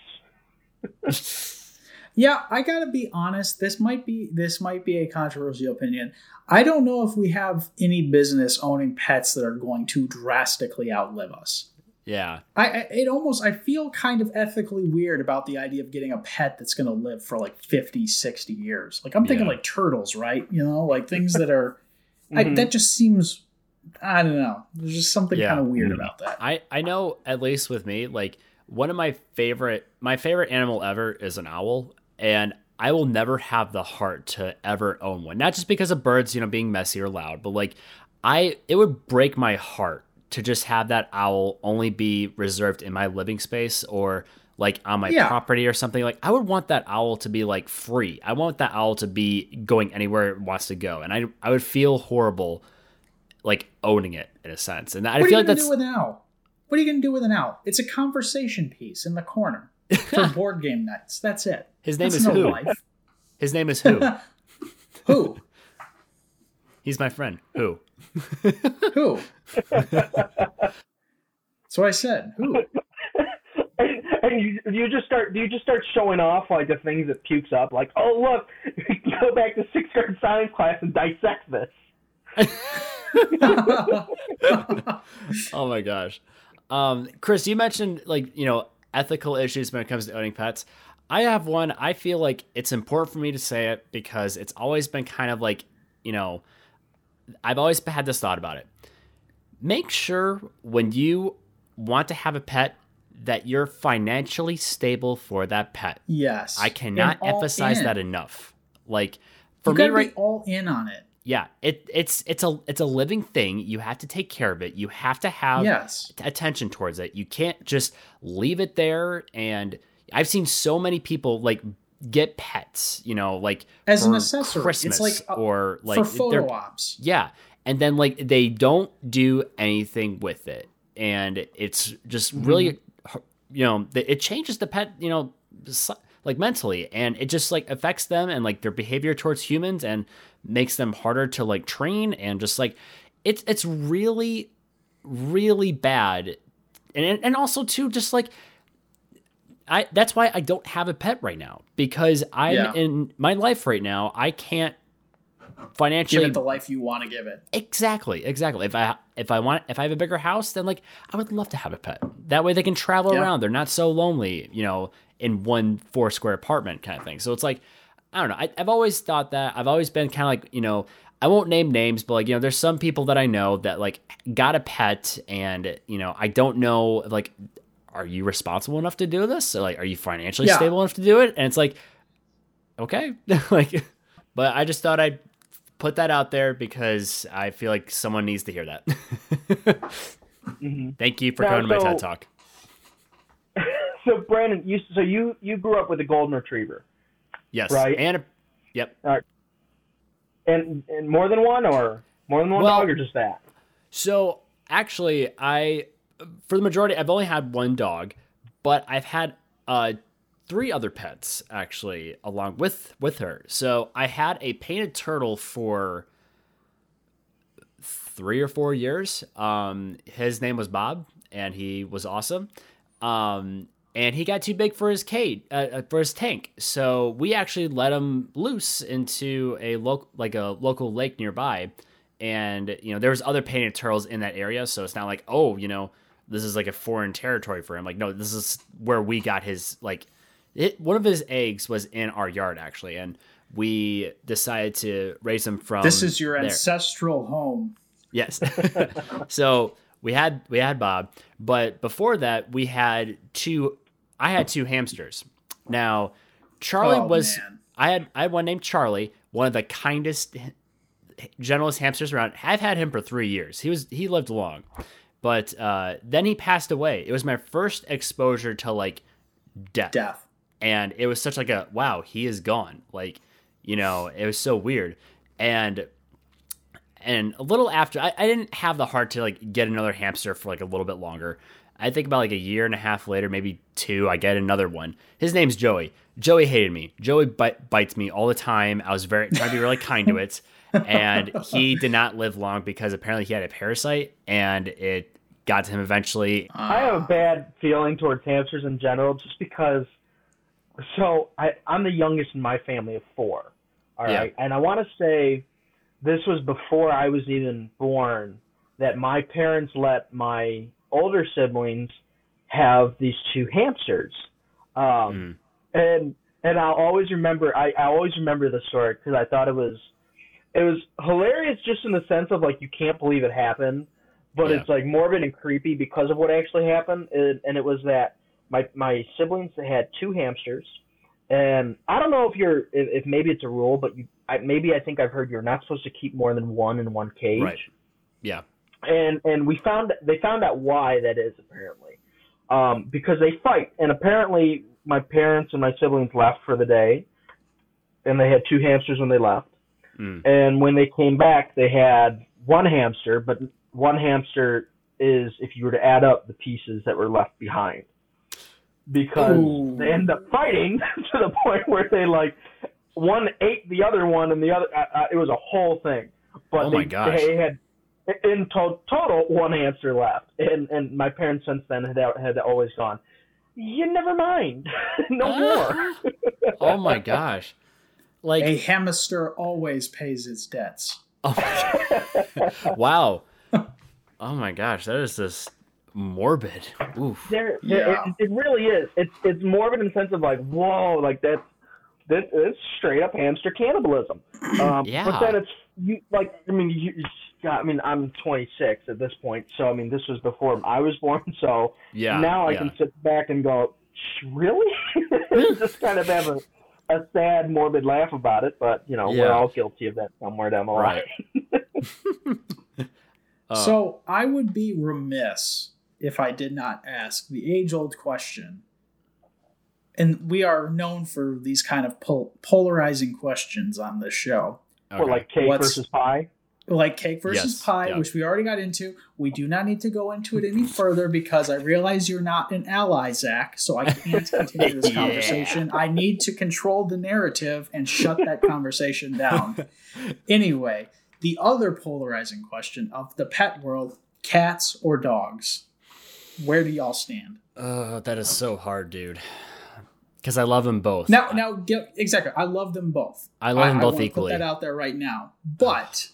(laughs) (laughs) Yeah, I gotta be honest. This might be this might be a controversial opinion. I don't know if we have any business owning pets that are going to drastically outlive us. Yeah. I, I it almost I feel kind of ethically weird about the idea of getting a pet that's going to live for like 50, 60 years. Like I'm thinking Yeah. like turtles, right? You know, like things that are I, Mhm. that just seems I don't know. There's just something Yeah. kind of weird about that. I I know at least with me, like one of my favorite my favorite animal ever is an owl, and I will never have the heart to ever own one. Not just because of birds, you know, being messy or loud, but like I it would break my heart to just have that owl only be reserved in my living space or like on my Yeah. property or something. Like I would want that owl to be like free. I want that owl to be going anywhere it wants to go. And I I would feel horrible like owning it in a sense. And I what are feel you like gonna that's do with an owl? What are you gonna do with an owl? It's a conversation piece in the corner (laughs) for board game nights. That's it. his name That's is no who? life. (laughs) His name is who? (laughs) Who? He's my friend. Who? Who? So I said, who? and, and you you just start you just start showing off like the things that pukes up like oh look go back to sixth grade science class and dissect this (laughs) Oh my gosh. Um, Chris, you mentioned like, you know, ethical issues when it comes to owning pets. I have one. I feel like it's important for me to say it because it's always been kind of like, you know, I've always had this thought about it. Make sure when you want to have a pet that you're financially stable for that pet. Yes. I cannot emphasize in. that enough. Like for You me right all in on it. Yeah, it it's it's a it's a living thing. You have to take care of it. You have to have Yes. attention towards it. You can't just leave it there and I've seen so many people like get pets, you know, like As an accessory. It's like, uh, or like for photo ops. yeah. And then like they don't do anything with it. And it's just really you know, it changes the pet, you know, like mentally and it just like affects them and like their behavior towards humans and makes them harder to like train and just like it's it's really really bad. And and also too just like I that's why I don't have a pet right now because I'm Yeah. in my life right now. I can't financially Give it the life you want to give it. Exactly, exactly. If I if I want if I have a bigger house, then like I would love to have a pet. That way they can travel Yeah. around. They're not so lonely, you know, in one four square apartment kind of thing. So it's like I don't know. I, I've always thought that. I've always been kind of like you know. I won't name names, but like you know, there's some people that I know that like got a pet, and you know, I don't know like, are you responsible enough to do this? Or, like, are you financially Yeah. stable enough to do it? And it's like, okay, (laughs) like, but I just thought I'd put that out there because I feel like someone needs to hear that. (laughs) Mm-hmm. Thank you for Now, coming to my TED Talk. So Brandon, you so you you grew up with a golden retriever, Yes. Right. And a, yep. and and more than one, or more than one Well- dog, or just that? So actually, I for the majority, I've only had one dog, but I've had uh three other pets actually along with with her. So I had a painted turtle for three or four years. Um, his name was Bob, and he was awesome. Um, and he got too big for his cage, uh, uh, for his tank. So we actually let him loose into a local, like a local lake nearby. And you know, there was other painted turtles in that area, so it's not like, oh, you know, this is like a foreign territory for him. Like, no, this is where we got his like. It, one of his eggs was in our yard actually, and we decided to raise him from. This is your there. ancestral home. Yes. (laughs) so we had we had Bob, but before that we had two. I had two hamsters. Now, Charlie Oh, was. man. I had I had one named Charlie, one of the kindest, gentlest hamsters around. I've had him for three years. He was he lived long, but uh, then he passed away. It was my first exposure to like death Death. and it was such like a wow he is gone like you know it was so weird and and a little after I, I didn't have the heart to like get another hamster for like a little bit longer i think about like a year and a half later maybe two i get another one his name's joey joey hated me joey bite, bites me all the time i was very trying to be really kind to it and he (laughs) did not live long because apparently he had a parasite and it got to him eventually I have a bad feeling towards hamsters in general, just because. So I I'm the youngest in my family of four. All Yeah. right, and I want to say this was before I was even born that my parents let my older siblings have these two hamsters. Um, and and I'll always remember I, I always remember the story because I thought it was it was hilarious just in the sense of like you can't believe it happened, but Yeah. it's like morbid and creepy because of what actually happened. And, and it was that my my siblings had two hamsters, and I don't know if you're if, if maybe it's a rule, but you I, maybe I think I've heard you're not supposed to keep more than one in one cage right yeah and and we found they found out why that is apparently um, because they fight and apparently my parents and my siblings left for the day and they had two hamsters when they left Mm. and when they came back they had one hamster but one hamster is if you were to add up the pieces that were left behind because Ooh. they end up fighting (laughs) to the point where they like one ate the other one and the other uh, uh, it was a whole thing but Oh my they, gosh. they had in to- total one answer left and and my parents since then had had always gone you never mind (laughs) no more (laughs) oh my gosh like A hamster always pays its debts. (laughs) Oh my wow. Oh my gosh, that is just morbid. Oof. there, Yeah. it, it really is it's it's morbid in the sense of like whoa like that's that, it's straight up hamster cannibalism um Yeah. but then it's you like i mean you God, I mean, I'm 26 at this point, so I mean, this was before I was born. So Yeah. now I yeah. can sit back and go, really? (laughs) Just kind of have a, a sad, morbid laugh about it. But you know, Yeah. we're all guilty of that somewhere down the line. Right. (laughs) Uh, so I would be remiss if I did not ask the age old question. And we are known for these kind of pol- polarizing questions on this show. Or okay. like cake What's- versus pie. Like cake versus Yes, pie, yeah. which we already got into. We do not need to go into it any further because I realize you're not an ally, Zach. So I can't continue this (laughs) Yeah. conversation. I need to control the narrative and shut that conversation down. (laughs) Anyway, the other polarizing question of the pet world: cats or dogs? Where do y'all stand? Oh, that is so hard, dude. Because I love them both. Now, now, exactly. I love them both. I love them both wanna equally. Put that out there right now. But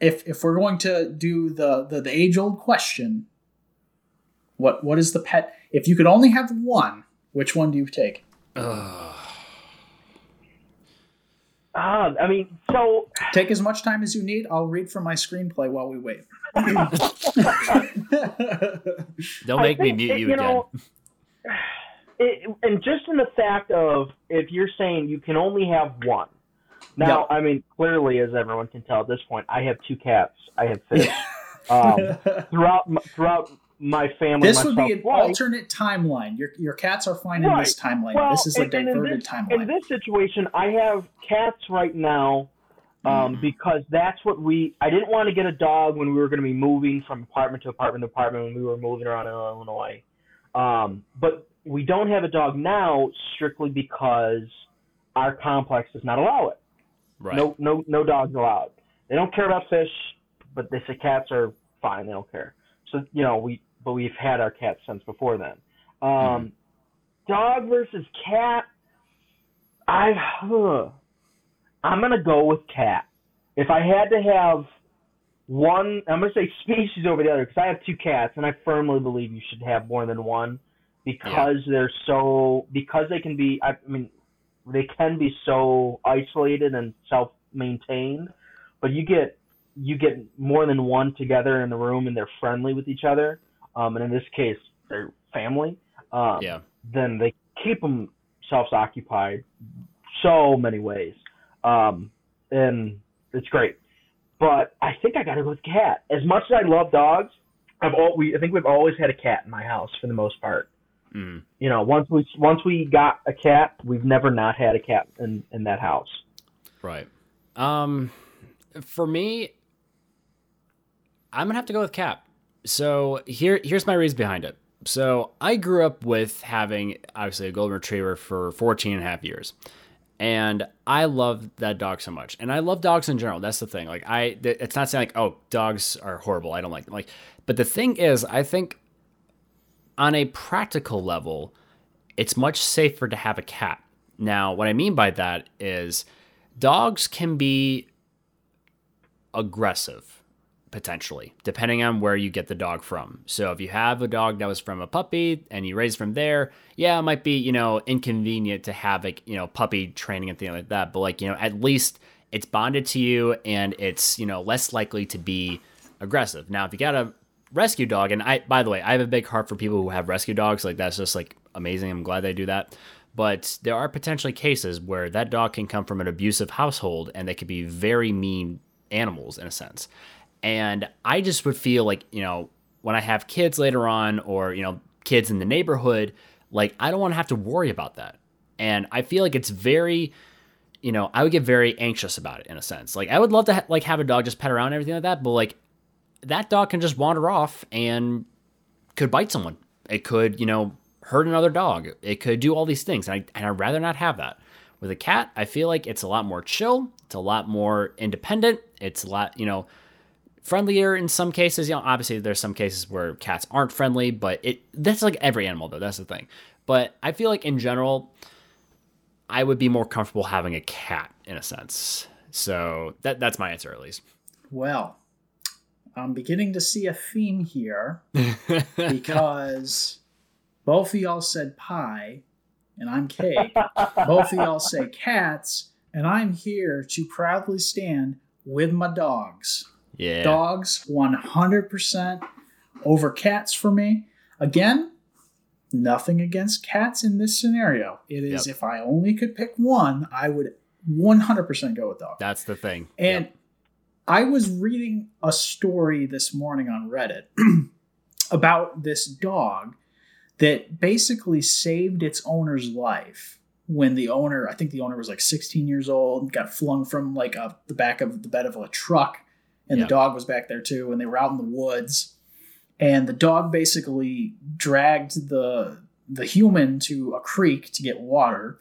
if if we're going to do the the, the age old question, what what is the pet? If you could only have one, which one do you take? Ugh. Ah, I mean, so Take as much time as you need. I'll read from my screenplay while we wait. (laughs) Don't I make me mute that, you, you again. know, (sighs) it, and just in the fact of if you're saying you can only have one. Now, I mean, clearly, as everyone can tell at this point, I have two cats. I have (laughs) fish. um, throughout m- throughout my family, this would be an life, alternate timeline. Your your cats are fine in this timeline. Well, this is a and- and in diverted this- timeline. In this situation, I have cats right now um, Mhm. because that's what we. I didn't want to get a dog when we were going to be moving from apartment to apartment to apartment when we were moving around in Illinois. Um, but we don't have a dog now strictly because our complex does not allow it. Right. No, no, no dogs allowed. They don't care about fish, but they say cats are fine. They don't care. So you know, we but we've had our cats since before then. Um, Dog versus cat. I, huh, I'm gonna go with cat. If I had to have one, I'm gonna say species over the other because I have two cats, and I firmly believe you should have more than one because they're so because they can be. I mean, they can be so isolated and self-maintained, but you get you get more than one together in the room and they're friendly with each other. Um, and in this case, they're family. Um, Yeah. Then they keep themselves occupied so many ways, um, and it's great. But I think I got to go with cat. As much as I love dogs, I've all we I think we've always had a cat in my house for the most part Mm. you know, once we once we got a cat, we've never not had a cat in in that house. Right. Um, for me, I'm gonna have to go with Cap. So here, here's my reason behind it. So I grew up with having obviously a golden retriever for 14 and a half years. And I love that dog so much. And I love dogs in general. That's the thing. Like I it's not saying like, oh, dogs are horrible. I don't like them. Like, but the thing is, I think on a practical level, it's much safer to have a cat. Now, what I mean by that is dogs can be aggressive potentially depending on where you get the dog from. So if you have a dog that was from a puppy and you raise from there yeah it might be you know inconvenient to have like you know puppy training and things like that. But like you know at least it's bonded to you and it's you know less likely to be aggressive. Now if you got a rescue dog and i by the way i have a big heart for people who have rescue dogs like that's just like amazing i'm glad they do that but there are potentially cases where that dog can come from an abusive household and they could be very mean animals in a sense and I just would feel like, you know, when I have kids later on or, you know, kids in the neighborhood, like I don't want to have to worry about that. And I feel like it's very, you know, I would get very anxious about it in a sense. Like I would love to ha- like have a dog just pet around and everything like that, but like that dog can just wander off and could bite someone. It could, you know, hurt another dog. It could do all these things. And, I, and I'd rather not have that. With a cat, I feel like it's a lot more chill. It's a lot more independent. It's a lot, you know, friendlier in some cases. You know, obviously there's some cases where cats aren't friendly, but it that's like every animal though. That's the thing. But I feel like in general, I would be more comfortable having a cat in a sense. So that that's my answer at least. Well, I'm beginning to see a theme here (laughs) because both of y'all said pie and I'm cake. both of y'all say cats, and I'm here to proudly stand with my dogs. Yeah. Dogs 100% over cats for me. Again, nothing against cats in this scenario. It is Yep. if I only could pick one, I would 100% go with dog. That's the thing. And Yep. I was reading a story this morning on Reddit (clears throat) about this dog that basically saved its owner's life when the owner, I think the owner was like 16 years old, got flung from like a, the back of the bed of a truck, and Yeah. the dog was back there too, and they were out in the woods, and the dog basically dragged the the human to a creek to get water,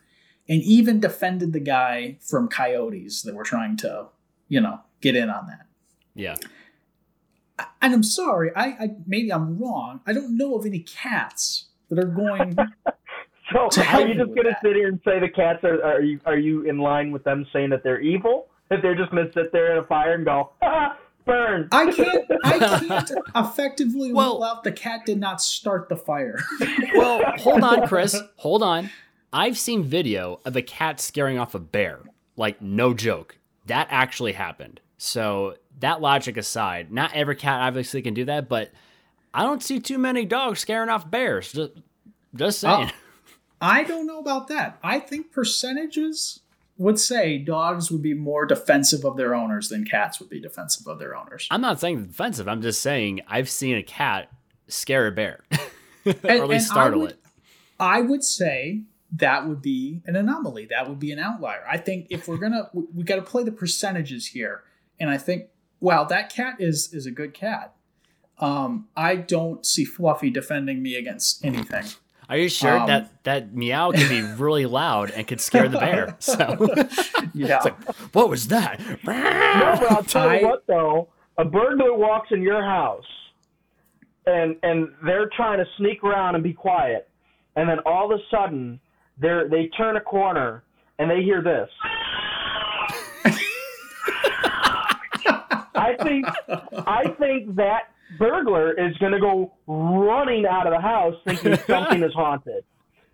and even defended the guy from coyotes that were trying to, you know, get in on that. yeah. And I'm sorry, I, I maybe I'm wrong. I don't know of any cats that are going. (laughs) So To are help you you just gonna sit here and say the cats are are you are you in line with them saying that they're evil? That they're just gonna sit there in a fire and go, ah, burn. I (laughs) can't. I can't effectively Well- rule out the cat did not start the fire. (laughs) Well, hold on, Chris. Hold on. I've seen video of a cat scaring off a bear. Like, no joke. That actually happened. So, that logic aside, not every cat obviously can do that, but I don't see too many dogs scaring off bears. Just, just saying. Oh. (laughs) I don't know about that. I think percentages would say dogs would be more defensive of their owners than cats would be defensive of their owners. I'm not saying defensive. I'm just saying I've seen a cat scare a bear, (laughs) or And- at least and I startle would- it. I would say that would be an anomaly. That would be an outlier. I think if we're gonna, we, we got to play the percentages here. And I think, wow, that cat is is a good cat. Um, I don't see Fluffy defending me against anything. Are you sure Um, that that meow can be really loud and could scare the bear? (laughs) So, Yeah. what was that? No, but I'll tell I- you what though, a burglar walks in your house, and and they're trying to sneak around and be quiet, and then all of a sudden they they turn a corner and they hear this. I think I think that burglar is going to go running out of the house thinking (laughs) something is haunted.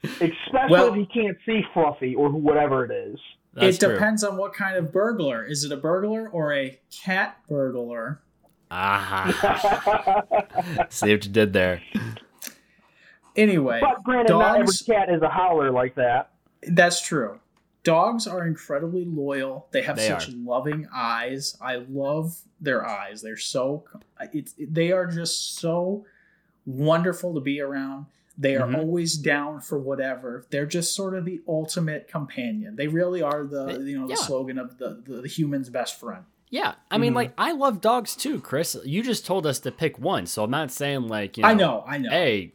Especially Well- if he can't see Fluffy or whatever it is. That's it true. depends on what kind of burglar. Is it a burglar or a cat burglar? Ah, (laughs) see what you did there. Anyway, But granted, not every cat is a howler like that. That's true. Dogs are incredibly loyal. They have They such are. loving eyes. I love their eyes. They're so it's they are just so wonderful to be around. They are Mhm. always down for whatever. They're just sort of the ultimate companion. They really are the you know the yeah. slogan of the, the the human's best friend. Yeah, I mean, Mhm. like I love dogs too, Chris. You just told us to pick one, so I'm not saying like you know, I know, I know. Hey,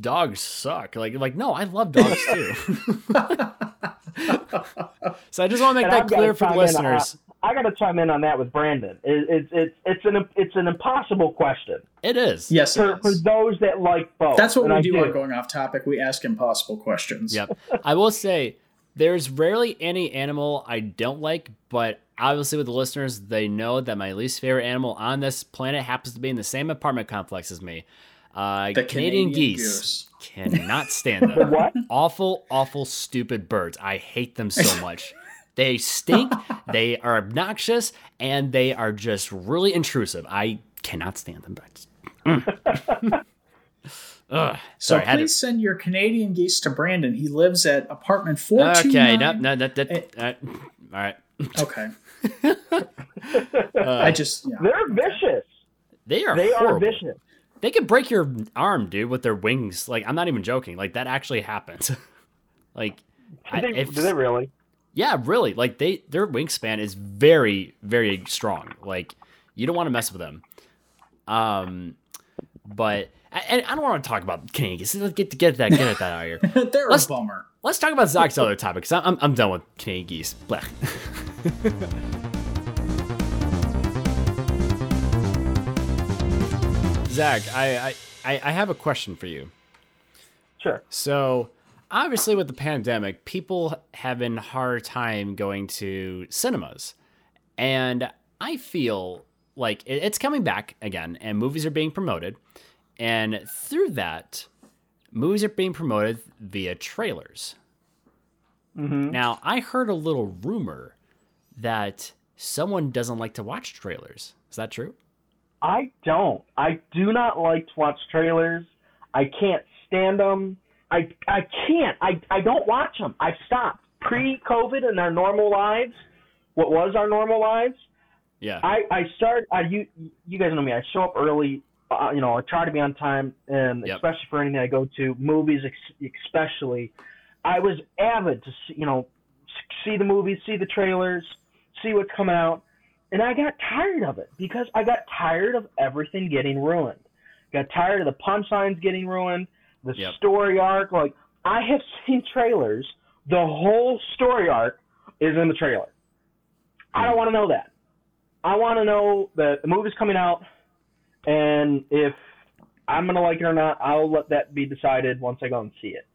dogs suck. Like, like no, I love dogs too. (laughs) (laughs) (laughs) (laughs) so I just want to make And that I've clear for the chime in on- listeners. I got to chime in on that with Brandon. It, it's it's it's an it's an impossible question It is. yes, it for, for those that like both. That's what and we I do, on going off topic. We ask impossible questions. Yep. I will say there's rarely any animal I don't like, but obviously with the listeners, they know that my least favorite animal on this planet happens to be in the same apartment complex as me. Uh, The Canadian, Canadian geese. goose. Cannot stand them. (laughs) What? Awful, awful, stupid birds. I hate them so (laughs) much. They stink, they are obnoxious, and they are just really intrusive. I cannot stand them. But. (laughs) Ugh. So Sorry, I had to- please send your Canadian geese to Brandon. He lives at apartment four Okay, nine. no, no, that, that, Eh. uh, all right. Okay. Uh, I just yeah. They're vicious. They are They horrible. are vicious. They could break your arm, dude, with their wings. Like I'm not even joking. Like that actually happens. (laughs) like, I, Do they, if- do they really? yeah, really. Like they, their wingspan is very, very strong. Like you don't want to mess with them. Um, but and I don't want to talk about Canadian geese. Let's get get that get that out of here. (laughs) They're Let's- a bummer. Let's talk about Zach's other topic. Cause I'm I'm done with Canadian (laughs) Zach, I, I I have a question for you. Sure. So, obviously, with the pandemic, people having a hard time going to cinemas, and I feel like it's coming back again, and movies are being promoted, and through that, movies are being promoted via trailers. Mm-hmm. Now, I heard a little rumor that someone doesn't like to watch trailers. Is that true? I don't. I do not like to watch trailers. I can't stand them. I I can't. I I don't watch them. I've stopped. Pre-COVID in our normal lives, what was our normal lives? Yeah. I I start. I you you guys know me. I show up early. Uh, you know, I try to be on time, and Yep. especially for anything I go to, movies ex- especially. I was avid to see, you know, see the movies, see the trailers, see what's coming out, and I got tired of it because I got tired of everything getting ruined. Got tired of the punchlines getting ruined, the Yep. story arc. Like I have (laughs) seen trailers. The whole story arc is in the trailer. I don't hmm. want to know that. I want to know that the movie's coming out, and if I'm gonna like it or not, I'll let that be decided once I go and see it.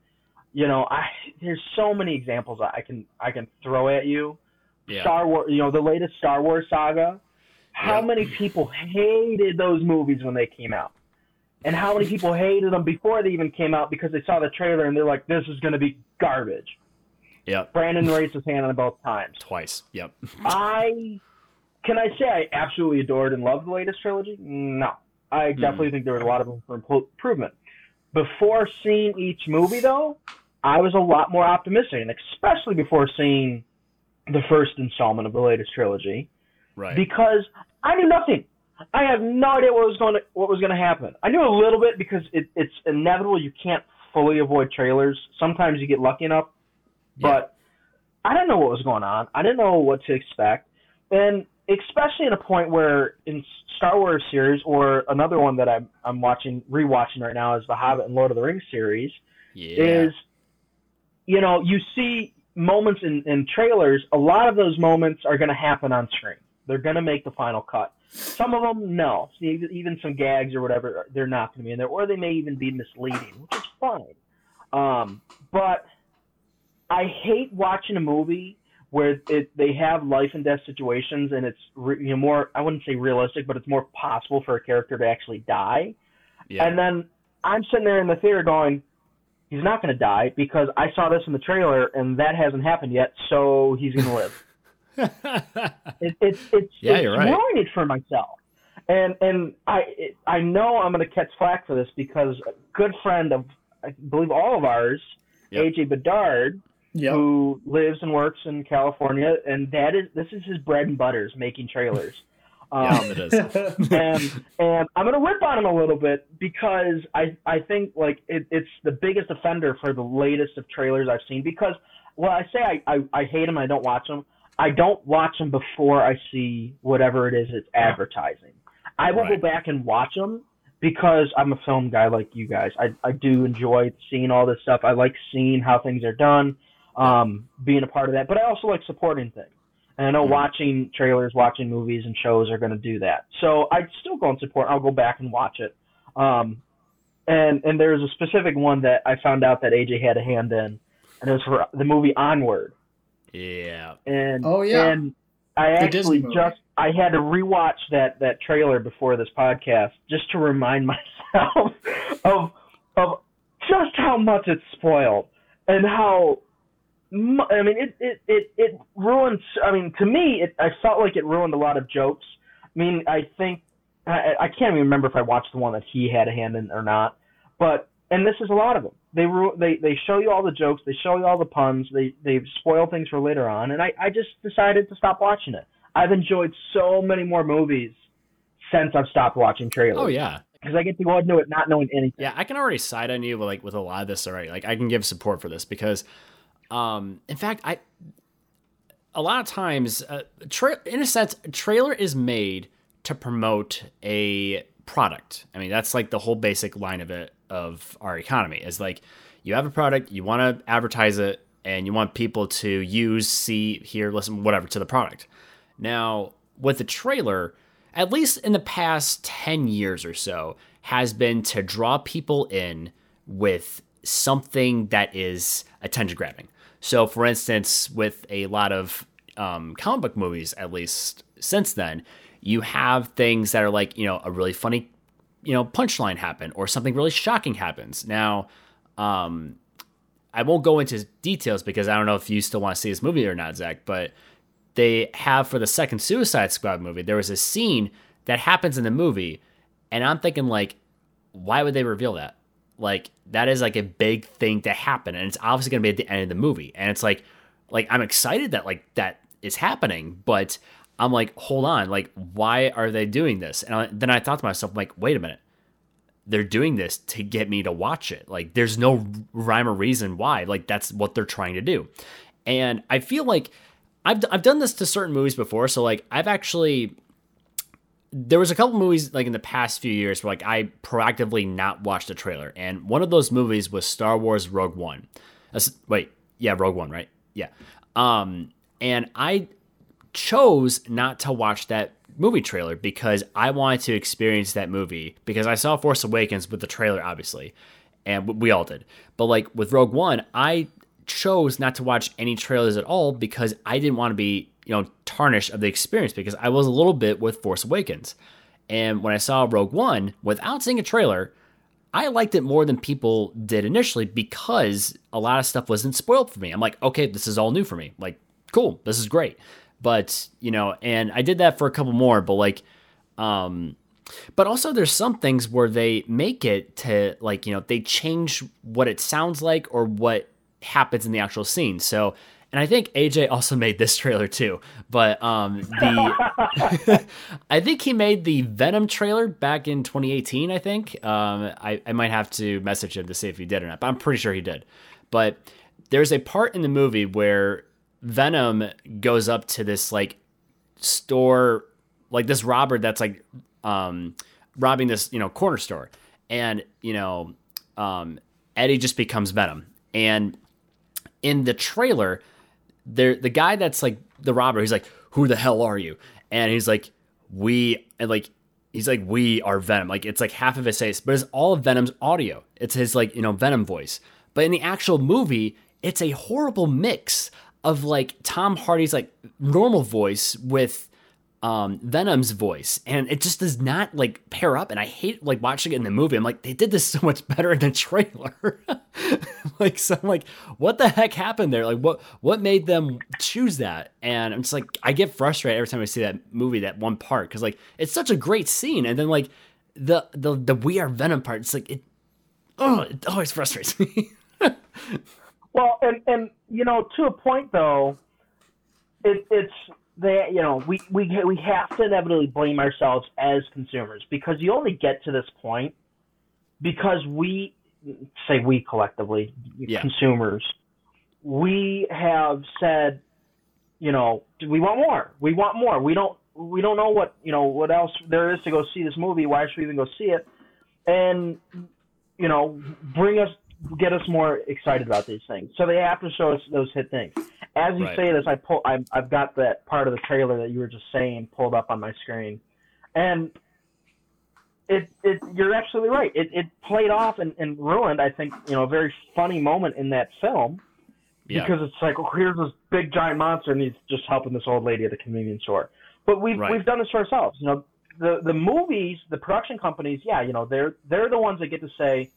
You know, I there's so many examples I can I can throw at you. Yeah. Star Wars, you know, the latest Star Wars saga. How many people hated those movies when they came out? And how many people hated them before they even came out because they saw the trailer and they're like, this is going to be garbage. Yep. Brandon raised his hand on both times. Twice. Yep. (laughs) I can I say I absolutely adored and loved the latest trilogy? No, I hmm. definitely think there was a lot of room for improvement. Before seeing each movie, though, I was a lot more optimistic, and especially before seeing the first installment of the latest trilogy, Right. because I knew nothing. I have no idea what was going to what was going to happen. I knew a little bit because it, it's inevitable. You can't fully avoid trailers. Sometimes you get lucky enough, Yeah. but I didn't know what was going on. I didn't know what to expect, and especially in a point where in Star Wars series or another one that I'm I'm watching rewatching right now is the Hobbit and Lord of the Rings series yeah. is you know you see moments in, in trailers a lot of those moments are going to happen on screen. They're going to make the final cut. Some of them no. Even even some gags or whatever they're not going to be in there or they may even be misleading which is fine. Um, but i hate watching a movie where it, they have life and death situations and it's re, you know more i wouldn't say realistic but it's more possible for a character to actually die. Yeah. and then I'm sitting there in the theater going, he's not going to die because I saw this in the trailer and that hasn't happened yet, so he's going to live. (laughs) It, it's it's Yeah, it's you're right. ruining it for myself, and and I it, I know I'm going to catch flack for this because a good friend of I believe all of ours, Yep. AJ Bedard, Yep. who lives and works in California, and that is this is his bread and butter is making trailers. (laughs) Um, yeah, it is. (laughs) (laughs) and and I'm gonna rip on him a little bit because I I think like it, it's the biggest offender for the latest of trailers I've seen because well I say I, I, I hate him I don't watch them I don't watch them before I see whatever it is it's advertising. I will Right. go back and watch them because I'm a film guy like you guys. I I do enjoy seeing all this stuff. I like seeing how things are done um being a part of that. But I also like supporting things and I know Mhm. watching trailers, watching movies and shows are going to do that. So I'd still go and support. I'll go back and watch it. Um, and and there's a specific one that I found out that AJ had a hand in, and it was for the movie Onward. yeah. And Oh, yeah. and I The actually just I had to rewatch that that trailer before this podcast just to remind (laughs) myself of of just how much it's spoiled and how mu- I mean it it it, it ruins I mean to me it I felt like it ruined a lot of jokes. I mean I think I, I can't even remember if I watched the one that he had a hand in or not, but and this is a lot of them. They ru- they they show you all the jokes, they show you all the puns, they they spoil things for later on, and I I just decided to stop watching it. I've enjoyed so many more movies since I've stopped watching trailers. Oh yeah. because I get to go into it not knowing anything. Yeah, I can already side on you with like with a lot of this already. Like I can give support for this because, um, in fact, I a lot of times, uh, tra- in a sense, a trailer is made to promote a product. I mean, that's like the whole basic line of it of our economy is like you have a product, you want to advertise it, and you want people to use, see, hear, listen, whatever to the product. Now, with the trailer, at least in the past 10 years or so, has been to draw people in with something that is attention grabbing. So, for instance, with a lot of um, comic book movies, at least since then, you have things that are like, you know, a really funny, you know, punchline happen or something really shocking happens. Now, um, I won't go into details because I don't know if you still want to see this movie or not, Zach, but they have for the second Suicide Squad movie, there was a scene that happens in the movie, and I'm thinking like, why would they reveal that? Like that is like a big thing to happen, and it's obviously gonna be at the end of the movie, and it's like, like I'm excited that like that is happening, but I'm like, hold on, like why are they doing this? And I, then I thought to myself, like, wait a minute, they're doing this to get me to watch it. Like there's no rhyme or reason why. Like that's what they're trying to do, and I feel like I've I've done this to certain movies before. So like I've actually there was a couple movies like in the past few years where like I proactively not watched a trailer, and one of those movies was Star Wars Rogue One. That's, wait, yeah, Rogue One, right? Yeah. Um, and I chose not to watch that movie trailer because I wanted to experience that movie because I saw Force Awakens with the trailer, obviously, and we all did. But like with Rogue One, I chose not to watch any trailers at all because I didn't want to be, you know, tarnish of the experience because I was a little bit with Force Awakens. And when I saw Rogue One without seeing a trailer, I liked it more than people did initially because a lot of stuff wasn't spoiled for me. I'm like, okay, this is all new for me. Like, cool, this is great. But, you know, and I did that for a couple more, but like, um, but also there's some things where they make it to like, you know, they change what it sounds like or what happens in the actual scene. So, and I think AJ also (laughs) made this trailer too. But um, the (laughs) (laughs) I think he made the Venom trailer back in 2018. I think um, I, I might have to message him to see if he did or not. But I'm pretty sure he did. But there's a part in the movie where Venom goes up to this like store, like this robber that's like um, robbing this you know corner store, and you know um, Eddie just becomes Venom, and in the trailer, there the guy that's like the robber, he's like, "Who the hell are you?" And he's like, "We," and like he's like, "We are Venom." Like it's like half of his face, but it's all of Venom's audio. It's his like you know Venom voice. But in the actual movie, it's a horrible mix of like Tom Hardy's like normal voice with um, Venom's voice, and it just does not like pair up. And I hate like watching it in the movie. I'm like, they did this (laughs) so much better in the trailer. (laughs) like, so I'm like, what the heck happened there? Like, what what made them choose that? And I'm just like, I get frustrated every time I see that movie, that one part, because like it's such a great scene, and then like the the the we are Venom part, it's like it, oh, it always frustrates me. (laughs) well, and and you know, to a point though, it, it's they you know we we we have to inevitably blame ourselves as consumers because you only get to this point because we say we collectively yeah. consumers we have said you know we want more we want more. We don't we don't know what you know what else there is to go see this movie. Why should we even go see it? And you know bring us get us more excited about these things so they have to show us those hit things as you right. say this, I pull. I, I've got that part of the trailer that you were just saying pulled up on my screen, and it it you're absolutely right. It it played off and, and ruined. I think you know a very funny moment in that film yeah. because it's like, oh, here's this big giant monster and he's just helping this old lady at the convenience store. But we've right. we've done this for ourselves. You know, the the movies, the production companies, yeah, you know, they're they're the ones that get to say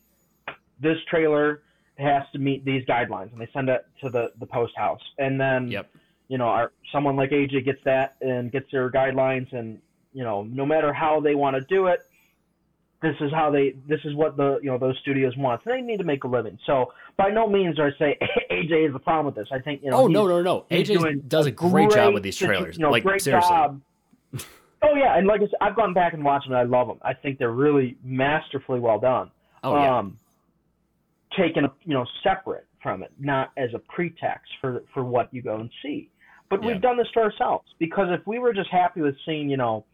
this trailer has to meet these guidelines, and they send it to the the post house, and then yep. you know, our, someone like AJ gets that and gets their guidelines, and you know, no matter how they want to do it, this is how they this is what the you know those studios want. So they need to make a living. So by no means do I say AJ is the problem with this. I think you know. Oh no no no! AJ does a great, great, job with these trailers. You know, like great seriously. Job. Oh yeah, and like I said, I've gone back and watched them. and I love them. I think they're really masterfully well done. Oh yeah. Um, taken you know separate from it, not as a pretext for for what you go and see. But yeah. we've done this to ourselves because if we were just happy with seeing, you know,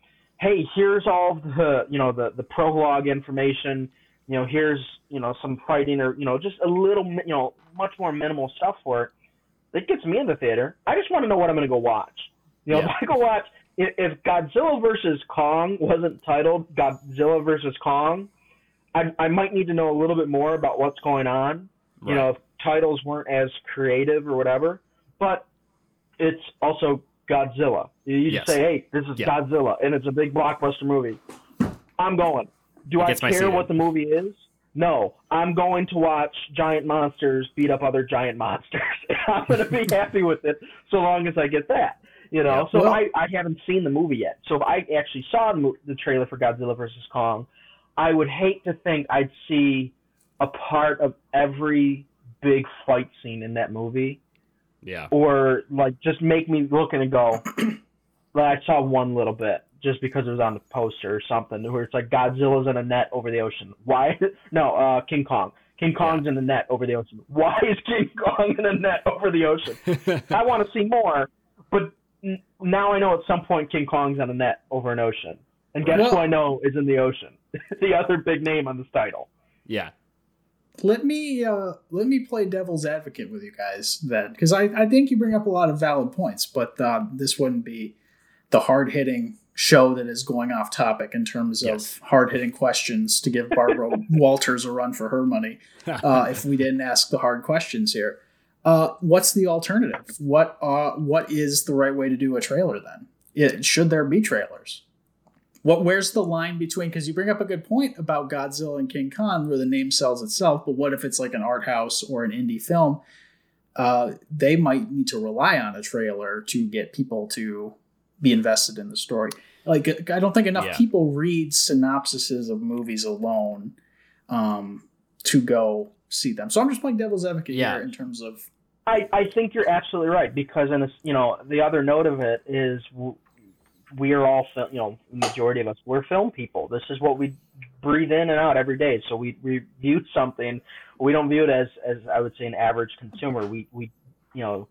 hey, here's all the you know the the prologue information, you know, here's you know some fighting or you know just a little you know much more minimal stuff for it. It gets me in the theater. I just want to know what I'm going to go watch. You know, yeah. if I go watch if Godzilla versus Kong wasn't titled Godzilla versus Kong, I, I might need to know a little bit more about what's going on. Right. You know, if titles weren't as creative or whatever, but it's also Godzilla. You yes. just say, "Hey, this is Godzilla," and it's a big blockbuster movie. I'm going. Do I care what the movie is? No, I'm going to watch giant monsters beat up other giant monsters. (laughs) I'm going to be (laughs) happy with it so long as I get that. You know, Yeah. so Well- I, I haven't seen the movie yet. So if I actually saw the, the trailer for Godzilla versus Kong, I would hate to think I'd see a part of every big fight scene in that movie, Yeah. or like just make me look and go, (clears throat) well, I saw one little bit just because it was on the poster or something, where it's like Godzilla's in a net over the ocean. Why? (laughs) No, uh, King Kong. King Kong's in a net over the ocean. (laughs) Why is King Kong in a net (laughs) over the ocean? I want to see more, but n- now I know at some point King Kong's on a net over an ocean. And guess Well- who I know is in the ocean? (laughs) the other big name on this title. yeah. let me uh, let me play devil's advocate with you guys then, because I, I think you bring up a lot of valid points, but uh, this wouldn't be the hard hitting show that is going off topic in terms of hard hitting questions to give Barbara (laughs) Walters a run for her money. Uh, if we didn't ask the hard questions here, uh, what's the alternative? What uh, what is the right way to do a trailer then? It, should there be trailers? What where's the line between? Because you bring up a good point about Godzilla and King Kong, where the name sells itself. But what if it's like an art house or an indie film? Uh, they might need to rely on a trailer to get people to be invested in the story. Like I don't think enough Yeah. people read synopsises of movies alone um, to go see them. So I'm just playing devil's advocate Yeah. here in terms of I, I think you're absolutely right because in a, you know the other note of it is w- we are all you know the majority of us we're film people. This is what we breathe in and out every day. So we review something. We don't view it as as I would say an average consumer. We we you know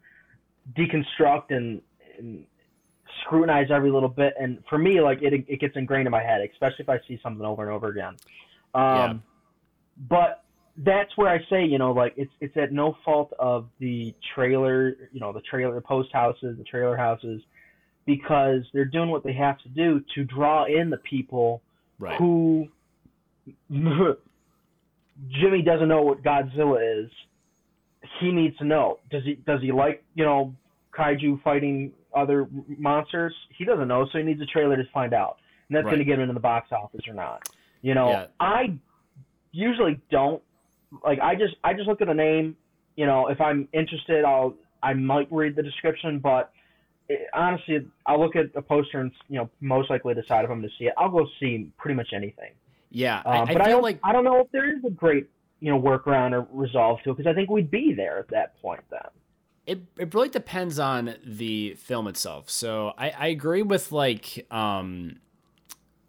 deconstruct and, and scrutinize every little bit. And for me, like it it gets ingrained in my head, especially if I see something over and over again. Um, Yeah. But that's where I say, you know, like it's it's at no fault of the trailer, you know, the trailer post houses, the trailer houses, because they're doing what they have to do to draw in the people Right. who (laughs) Jimmy doesn't know what Godzilla is. He needs to know. Does he does he like, you know, kaiju fighting other monsters? He doesn't know, so he needs a trailer to find out. And that's Right. going to get him in the box office or not. You know, Yeah. I usually don't like I just I just look at the name, you know, if I'm interested, I'll I might read the description, but it, honestly, I'll look at a poster and you know most likely decide if I'm going to see it. I'll go see pretty much anything. Yeah. Uh, I, I but I feel don't like I don't know if there is a great you know workaround or resolve to it because I think we'd be there at that point then. it, it really depends on the film itself. So I, I agree with like um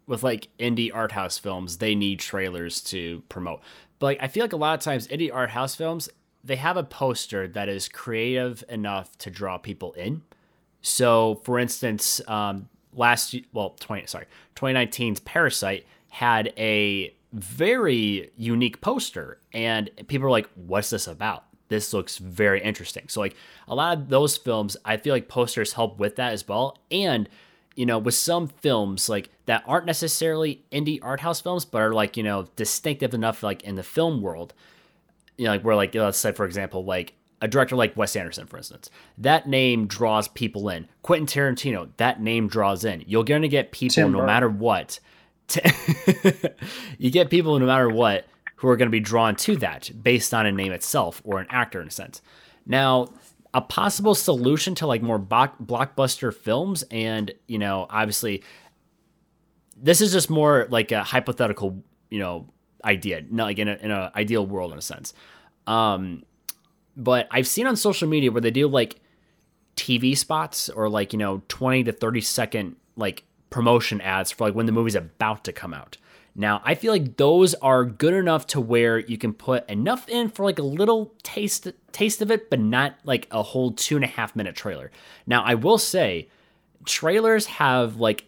with like indie art house films, they need trailers to promote. But like I feel like a lot of times indie art house films, they have a poster that is creative enough to draw people in. So for instance, um last well 20 sorry, 2019's Parasite had a very unique poster and people are like what's this about? This looks very interesting. So like a lot of those films, I feel like posters help with that as well. And you know, with some films like that aren't necessarily indie art house films, but are like, you know, distinctive enough like in the film world, you know, like where like let's say for example, like a director like Wes Anderson, for instance, that name draws people in. Quentin Tarantino, that name draws in. You're gonna get people Tim no Burton. matter what. to- (laughs) you get people no matter what who are going to be drawn to that based on a name itself or an actor in a sense. Now, a possible solution to like more block- blockbuster films, and you know, obviously, this is just more like a hypothetical, you know, idea, not like in an in a ideal world in a sense. Um, but I've seen on social media where they do like TV spots or like you know 20 to 30 second like promotion ads for like when the movie's about to come out. Now, I feel like those are good enough to where you can put enough in for like a little taste taste of it, but not like a whole two and a half minute trailer. Now, I will say, trailers have like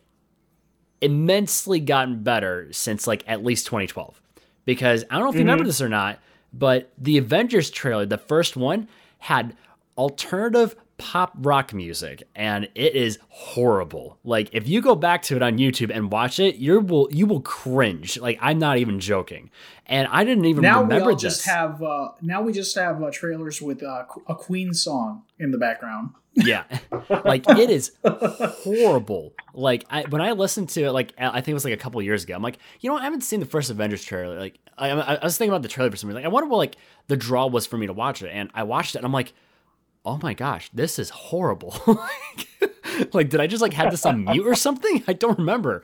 immensely gotten better since like at least 2012. Because I don't know if you remember mm-hmm. this or not, but the Avengers trailer, the first one, had alternative pop rock music and it is horrible. Like if you go back to it on YouTube and watch it, you will you will cringe. Like I'm not even joking. And I didn't even now we all this. just have uh, now we just have uh, trailers with uh, a Queen song in the background. Yeah, like it is horrible. Like I, when I listened to it, like I think it was like a couple years ago. I'm like, you know? I haven't seen the first Avengers trailer. Like I, I I was thinking about the trailer for some reason. Like I wonder what like the draw was for me to watch it, and I watched it, and I'm like, oh my gosh, this is horrible. (laughs) like, like, did I just like have this on mute or something? (laughs) I don't remember.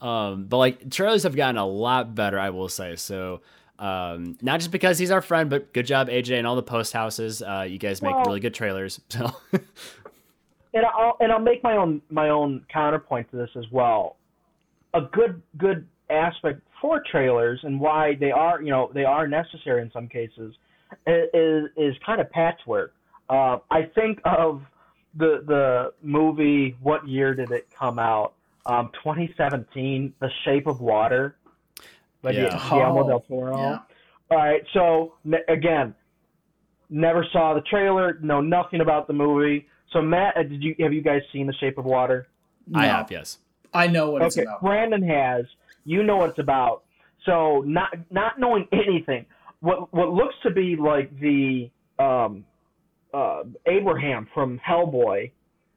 Um, but like trailers have gotten a lot better, I will say. So um, not just because he's our friend, but good job, AJ, and all the post houses. Uh, you guys make Well- really good trailers. (laughs) So and I'll and I'll make my own my own counterpoint to this as well. A good good aspect for trailers and why they are you know they are necessary in some cases is is kind of patchwork. Uh, I think of the the movie. What year did it come out? Um, 2017, The Shape of Water. By Yeah. Guillermo Oh, del Toro. yeah. All right, so ne- again, never saw the trailer, know nothing about the movie. So Matt, uh, did you have you guys seen The Shape of Water? I have, yes. I know what it's okay, about. Brandon has. You know what it's about. So not not knowing (laughs) anything, what what looks to be like the um, uh, Abraham from Hellboy,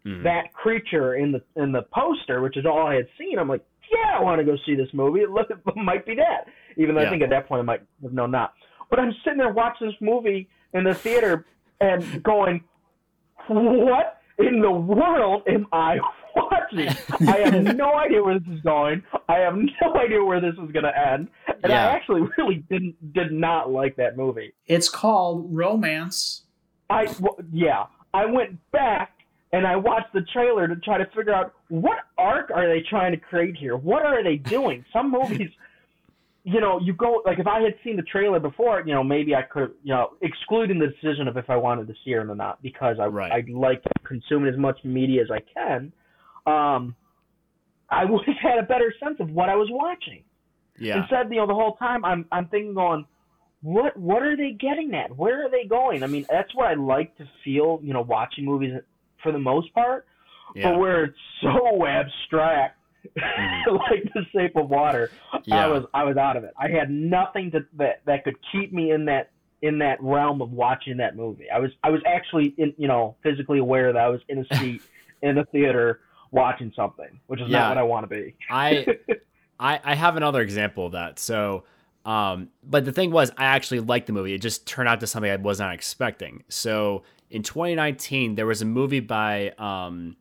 Mhm. that creature in the in the poster, which is all I had seen. I'm like, yeah, I want to go see this movie. It look, it (laughs) might be that. Even though Yeah. I think at that point I might have known not. But I'm sitting there watching this movie in the theater and going, what in the world am I (laughs) watching? I have (laughs) no idea where this is going. I have no idea where this is going to end. And Yeah. I actually really didn't did not like that movie. It's called Romance. I well, yeah, I went back and I watched the trailer to try to figure out what arc are they trying to create here? What are they doing? (laughs) Some movies, you know, you go like if I had seen the trailer before, you know, maybe I could, you know, excluding the decision of if I wanted to see it or not because I Right. I like consuming as much media as I can. Um, I would have had a better sense of what I was watching. Yeah. Instead, you know, the whole time I'm I'm thinking on what what are they getting at? Where are they going? I mean, that's what I like to feel, you know, watching movies for the most part. Yeah. But where it's so (laughs) abstract, Mhm. (laughs) like the Shape of Water, Yeah. I was I was out of it. I had nothing to, that that could keep me in that in that realm of watching that movie. I was I was actually in you know physically aware that I was in a (laughs) seat in a theater watching something, which is Yeah. not what I want to be. I, I I have another example of that. So, um, but the thing was, I actually liked the movie. It just turned out to something I was not expecting. So in 2019, there was a movie by um,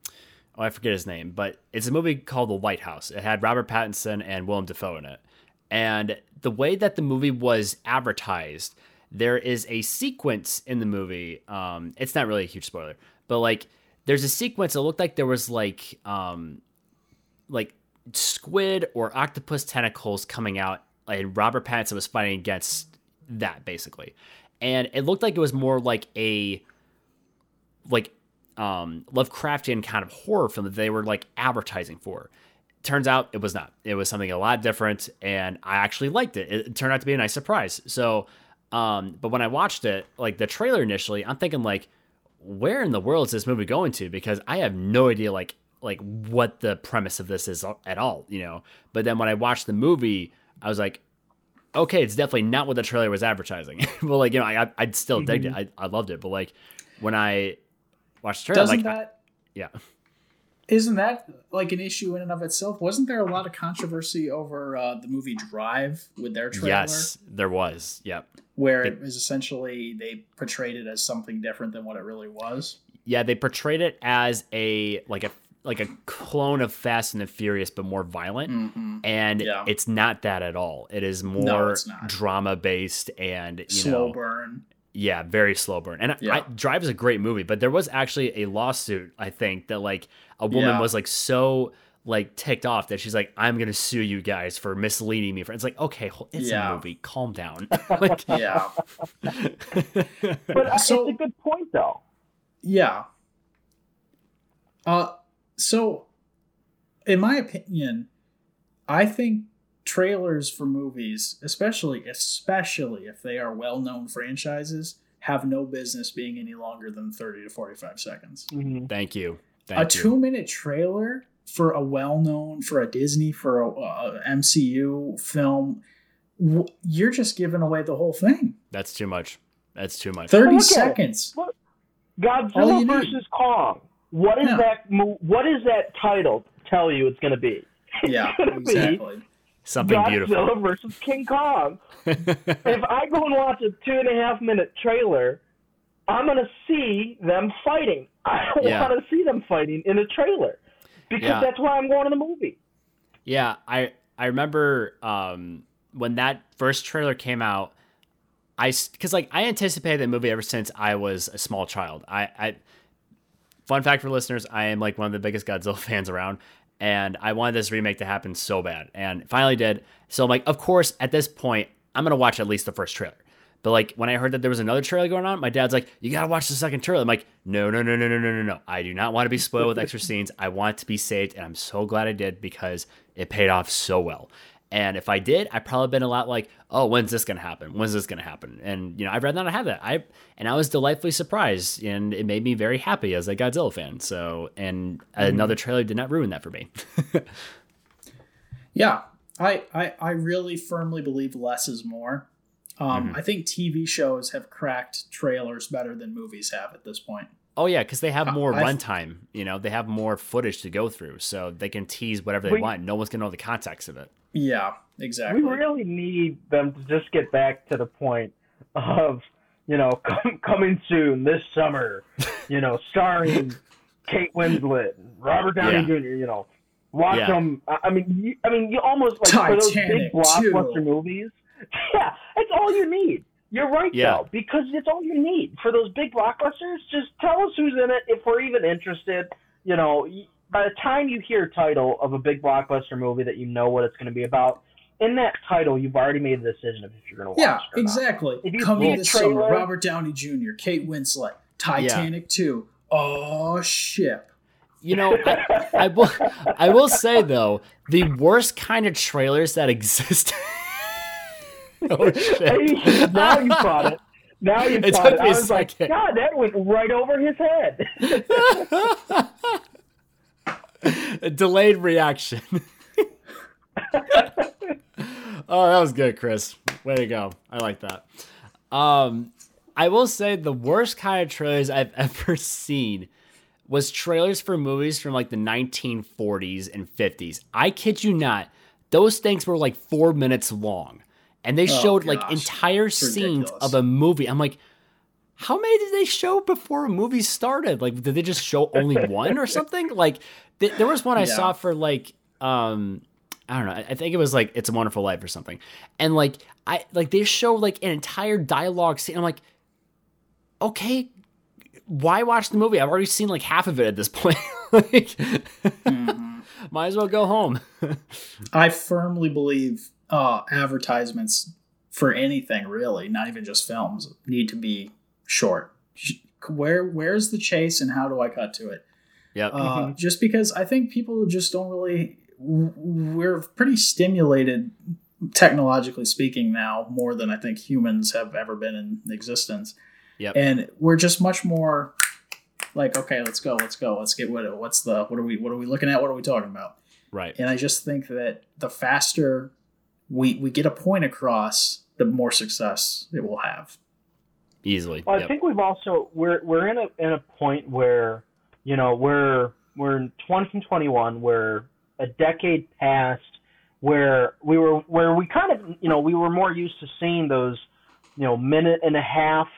oh I forget his name, but it's a movie called The Lighthouse. It had Robert Pattinson and Willem Dafoe in it, and the way that the movie was advertised, there is a sequence in the movie. Um, it's not really a huge spoiler, but like there's a sequence. It looked like there was like um, like squid or octopus tentacles coming out, and Robert Pattinson was fighting against that basically, and it looked like it was more like a like um Lovecraftian kind of horror film that they were like advertising for. Turns out it was not. It was something a lot different, and I actually liked it. It turned out to be a nice surprise. So, um, but when I watched it, like the trailer initially, I'm thinking like, where in the world is this movie going to? Because I have no idea like like what the premise of this is at all, you know. But then when I watched the movie, I was like, okay, it's definitely not what the trailer was advertising. (laughs) but like you know, I I'd still digged it. I, I loved it. But like when I watched the trailer, Doesn't like that yeah, isn't that like an issue in and of itself? Wasn't there a lot of controversy over uh, the movie Drive with their trailer? yes, there was. Yep. where It- it was essentially they portrayed it as something different than what it really was. Yeah, they portrayed it as a like a like a clone of Fast and the Furious, but more violent. Mm-hmm. And Yeah. it's not that at all. It is more not. drama based and you Slow know burn. Yeah, very slow burn. And Yeah. I, Drive is a great movie, but there was actually a lawsuit. I think that like a woman Yeah. was like so like ticked off that she's like, "I'm gonna sue you guys for misleading me." For it's like, okay, it's Yeah. a movie. Calm down. (laughs) (laughs) like, Yeah, But uh, So- it's a good point though. yeah. Uh, so, in my opinion, I think trailers for movies, especially especially if they are well-known franchises, have no business being any longer than thirty to forty-five seconds. Mm-hmm. thank you. a Thank you. two-minute trailer for a well-known for a Disney for a, a MCU film, w- you're just giving away the whole thing. That's too much. That's too much. Thirty Look seconds. All you Godzilla need. versus Kong. What is Yeah. that? mo- What is that title? Tell you it's going to be. (laughs) Yeah, It's gonna be exactly. Something Godzilla beautiful. (laughs) versus King Kong. if I go and watch a two and a half minute trailer, I'm gonna see them fighting. (laughs) I don't Yeah. want to see them fighting in a trailer because Yeah. that's why I'm going to the movie. Yeah, I I remember um, when that first trailer came out. I because like I anticipated that movie ever since I was a small child. I, I fun fact for listeners, I am like one of the biggest Godzilla (laughs) fans around, and I wanted this remake to happen so bad, and it finally did. So I'm like, of course, at this point, I'm gonna watch at least the first trailer. But like when I heard that there was another trailer going on, my dad's like, "You gotta watch the second trailer." I'm like, "No, no, no, no, no, no, no, no! I do not want to be spoiled with extra (laughs) scenes. I want it to be saved, and I'm so glad I did because it paid off so well. And if I did, I probably been a lot like, "Oh, when's this gonna happen? When's this gonna happen?" And you know, I'd rather not have that. I and I was delightfully surprised, and it made me very happy as a Godzilla fan. So, and another trailer did not ruin that for me. (laughs) Yeah, I, I I really firmly believe less is more. Um, Mhm. I think TV shows have cracked trailers better than movies have at this point. Oh yeah, because they have Uh, more I- runtime. You know, they have more footage to go through, so they can tease whatever they We- want. No one's gonna know the context of it. Yeah, exactly. We really need them to just get back to the point of, you know, (laughs) com- coming soon this summer, you know, starring (laughs) Kate Winslet, Robert Downey Yeah. Jr. You know, watch Yeah. them. I I mean, you, I mean, you almost like for those big blockbuster too. movies. (laughs) Yeah, it's all you need. You're right, Yeah. though, because it's all you need for those big blockbusters. Just tell us who's in it if we're even interested. You know, by the time you hear a title of a big blockbuster movie that you know what it's going to be about, in that title, you've already made the decision of if you're going to watch Yeah, it or not. exactly. If you Coming see a this summer, trailer- Robert Downey Jr., Kate Winslet, Titanic 2. Oh, ship. You know, I, I will. I will say though, the worst kind of trailers that (laughs) exist. (laughs) oh shit! (laughs) Now you caught it. Now you (laughs) It caught it. I was like. God, that went right over his head. A delayed reaction. oh, that was good, Chris. Way to go. I like that. Um, I will say the worst kind of trailers I've ever seen was trailers for movies from like the 1940s and 50s. I kid you not, those things were like four minutes long, and they showed like Oh, entire It's scenes ridiculous. of a movie. I'm like, how many did they show before a movie started? Like, did they just show only (laughs) one or something? Like, th- there was one I Yeah. saw for like, um, I don't know. I I think it was like "It's a Wonderful Life" or something, and like I like they show like an entire dialogue scene. I'm like, okay, why watch the movie? I've already seen like half of it at this point. (laughs) like, (laughs) might as well go home. I firmly believe uh, advertisements for anything, really, not even just films, need to be short. Where Where's the chase and how do I cut to it? yep. Uh, just because I think people just don't really. We're pretty stimulated, technologically speaking, now more than I think humans have ever been in existence. Yep. And we're just much more like, okay, let's go, let's go, let's get what what's the what are we what are we looking at? What are we talking about? right. And I just think that the faster we we get a point across, the more success it will have. Easily. Well, I Yep. think we've also we're we're in a in a point where you know we're we're in 2021 where a decade passed where we were where we kind of you know we were more used to seeing those you know minute and a half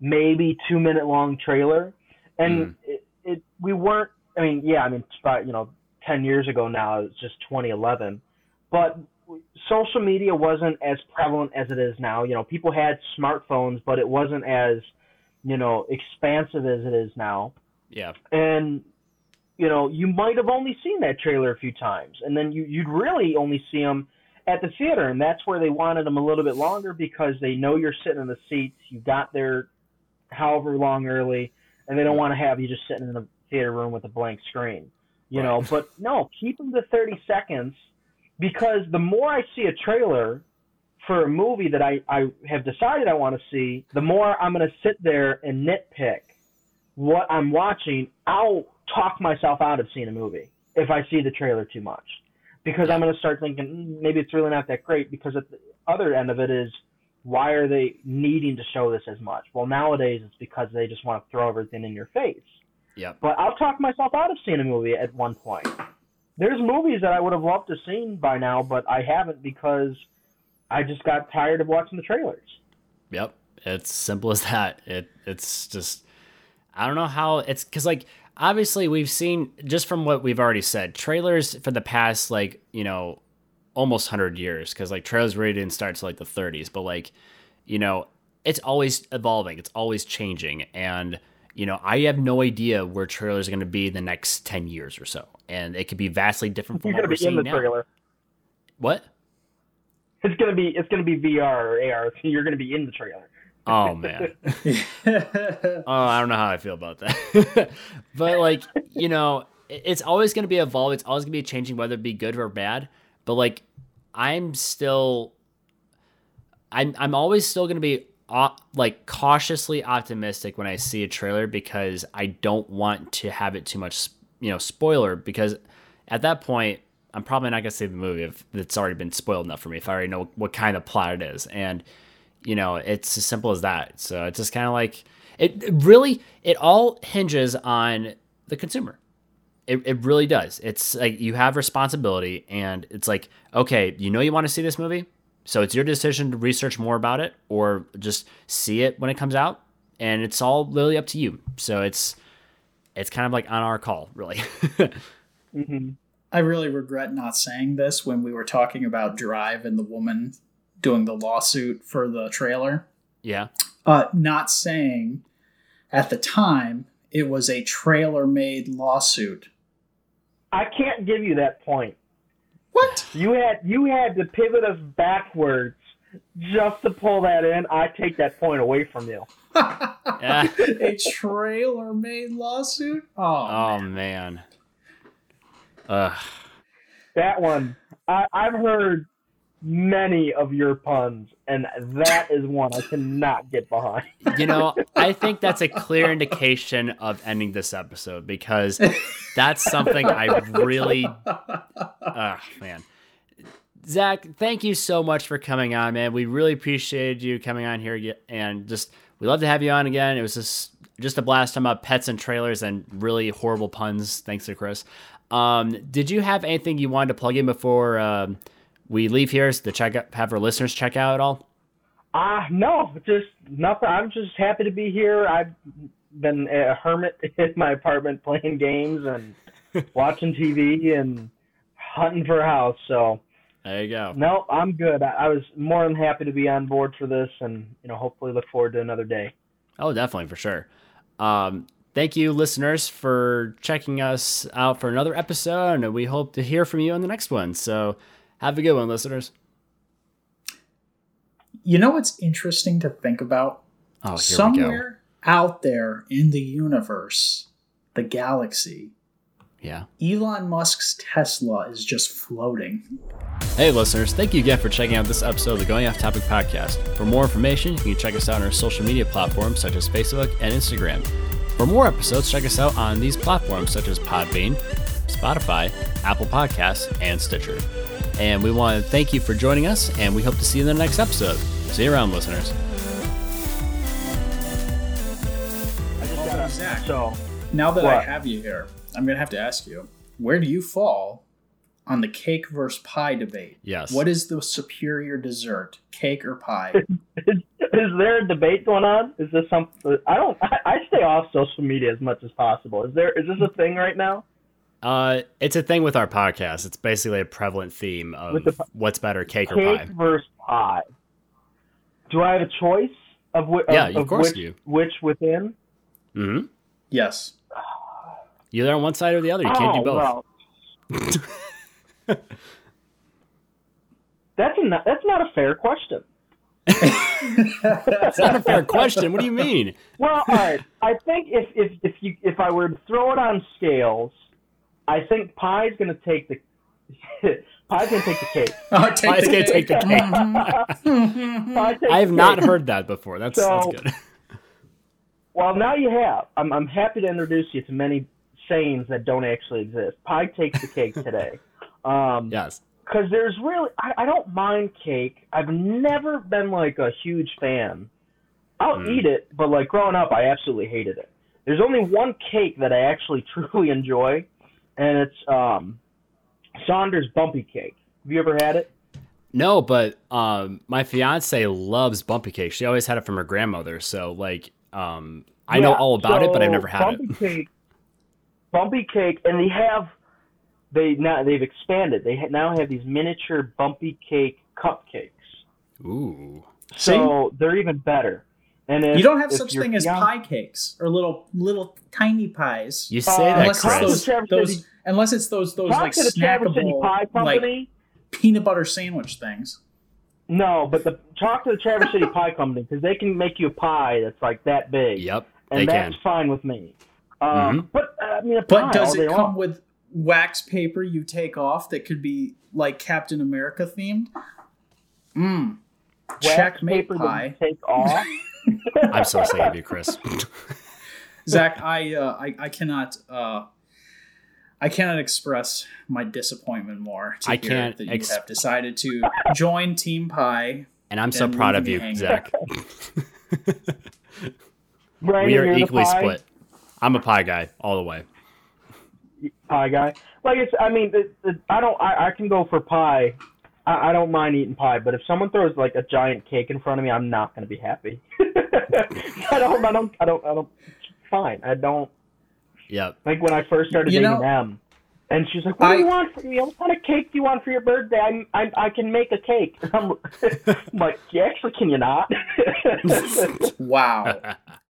maybe two minute long trailer and mm-hmm. it, it we weren't I mean yeah I mean it's about you know 10 years ago now it's just 2011 but social media wasn't as prevalent as it is now. You know, people had smartphones, but it wasn't as, you know, expansive as it is now. yeah. And, you know, you might have only seen that trailer a few times, and then you, you'd really only see them at the theater, and that's where they wanted them a little bit longer because they know you're sitting in the seats, you got there however long early, and they don't want to have you just sitting in the theater room with a blank screen. You know, but no, keep them to 30 seconds because the more I see a trailer for a movie that I, I have decided I want to see, the more I'm going to sit there and nitpick what I'm watching. I'll talk myself out of seeing a movie if I see the trailer too much because I'm going to start thinking "Mm, maybe it's really not that great because at the other end of it is why are they needing to show this as much? Well, nowadays it's because they just want to throw everything in your face. Yep. But I'll talk myself out of seeing a movie at one point. There's movies that I would have loved to seen by now, but I haven't because I just got tired of watching the trailers. Yep. It's simple as that. It it's just I don't know how it's because like obviously we've seen just from what we've already said trailers for the past like you know almost 100 years because like trailers really didn't start to like the 30s but like you know it's always evolving it's always changing and you know i have no idea where trailers are going to be the next 10 years or so and it could be vastly different from You're what gonna we're be in seeing the now trailer. what It's gonna be it's gonna be VR or AR. So (laughs) you're gonna be in the trailer. oh man (laughs) (laughs) Oh, I don't know how I feel about that. but like, you know, it's always going to be evolving. It's always going to be changing, whether it be good or bad. But like, I'm still, I'm I'm always still going to be uh, like cautiously optimistic when I see a trailer because I don't want to have it too much, you know, spoiler. Because at that point, I'm probably not going to see the movie if it's already been spoiled enough for me. If I already know what kind of plot it is, and you know, it's as simple as that. So it's just kind of like it, it really it all hinges on the consumer. It, it really does. It's like you have responsibility, and it's like okay, you know you want to see this movie, so it's your decision to research more about it or just see it when it comes out, and it's all really up to you. So it's it's kind of like on our call, really. I really regret not saying this when we were talking about Drive and the woman doing the lawsuit for the trailer. (laughs) yeah. Uh, not saying at the time it was a trailer made lawsuit. I can't give you that point. What? You had you had to pivot us backwards just to pull that in. I take that point away from you. Yeah. (laughs) a trailer made lawsuit? Oh, oh man. Ugh. That one, I, I've heard many of your puns, and that is one I cannot get behind. you know, (laughs) I think that's a clear indication of ending this episode because that's something I really, oh man. Zach, thank you so much for coming on, man. We really appreciated you coming on here and just we love to have you on again. It was just just a blast talking about pets and trailers and really horrible puns. Thanks to Chris. Um, did you have anything you wanted to plug in before um, we leave here to check out, have our listeners check out at all? Ah, no, just nothing. I'm just happy to be here. I've been a hermit (laughs) in my apartment playing games and (laughs) watching TV and hunting for a house. So There you go. no, I'm good. I, I was more than happy to be on board for this, and you know, hopefully look forward to another day. Oh, definitely for sure. Um, thank you, listeners, for checking us out for another episode, and we hope to hear from you on the next one. So, have a good one, listeners. You know what's interesting to think about? Oh, here Somewhere out there in the universe, the galaxy, we go. Elon Musk's Tesla is just floating. Hey, listeners, thank you again for checking out this episode of the Going Off Topic podcast. For more information, you can check us out on our social media platforms such as Facebook and Instagram. For more episodes, check us out on these platforms such as Podbean, Spotify, Apple Podcasts, and Stitcher. And we want to thank you for joining us, and we hope to see you in the next episode. See you around, listeners. Zach, So now that I have you here, I'm going to have to ask you where do you fall on the cake versus pie debate? Yes. What is the superior dessert, cake or pie? (laughs) is, is there a debate going on? Is this something? I don't. I, I stay off social media as much as possible. Is there? Is this a thing right now? Uh, it's a thing with our podcast. It's basically a prevalent theme of the what's better, cake or pie. Cake versus pie. Do I have a choice of, whi- Yeah, of, of of course which, you which within? Mm-hmm. yes. You're on one side or the other. You can't oh, do both. Well. (laughs) that's a, not- that's not a fair question. That's not a fair question. What do you mean? Well, all right. I think if if if you if I were to throw it on scales, I think pie's going to take the (laughs) pie's going to take the cake. (laughs) Oh, take Pie's the gonna take cake. the cake. I have not cake. heard that before. That's So- that's good. Well, now you have. I'm I'm happy to introduce you to many sayings that don't actually exist. Pie takes the cake today. (laughs) Um, Yes. because there's really I, I don't mind cake. I've never been like a huge fan. I'll Mm. eat it, but like growing up, I absolutely hated it. There's only one cake that I actually (laughs) truly enjoy, and it's um, Sanders Bumpy Cake. Have you ever had it? No, but um, my fiance loves bumpy cake. She always had it from her grandmother. So like, um, I know all about it, but I've never had bumpy it. Cake, bumpy cake, and they have they now they've expanded. They ha- now have these miniature bumpy cake cupcakes. Ooh, So they're even better. And if, you don't have such your thing as pie cakes or little little tiny pies. you say Uh, that, unless it's those, those unless it's those those like to the Traverse City snackable Pie like peanut butter sandwich things. No, but the talk to the Traverse City Pie Company because they can make you a pie that's like that big. Yep, and they that's can. fine with me. Um, Mhm. But uh, I mean, But does it come long. with wax paper you take off that could be like Captain America themed? Mmm. wax Checkmate paper pie. that you take off? (laughs) I'm so sick of you, Chris. (laughs) Zach, I, uh, I I cannot uh, I cannot express my disappointment more to I hear can't that you ex- have decided to join Team Pie. And I'm so And proud of you. Zach. Brandon, we are equally split. I'm a pie guy all the way. Pie guy. Like it's, I mean, the, the, I don't. I, I can go for pie. I, I don't mind eating pie, but if someone throws like a giant cake in front of me, I'm not going to be happy. (laughs) I don't. I don't. I don't. I don't. Fine. I don't. Yep. Like when I first started You dating know- them, and she's like, "What do you want? For, you know, what kind of cake do you want for your birthday? I'm, I, I can make a cake." I'm, (laughs) I'm like, "Yeah, actually, can you not?" (laughs) Wow.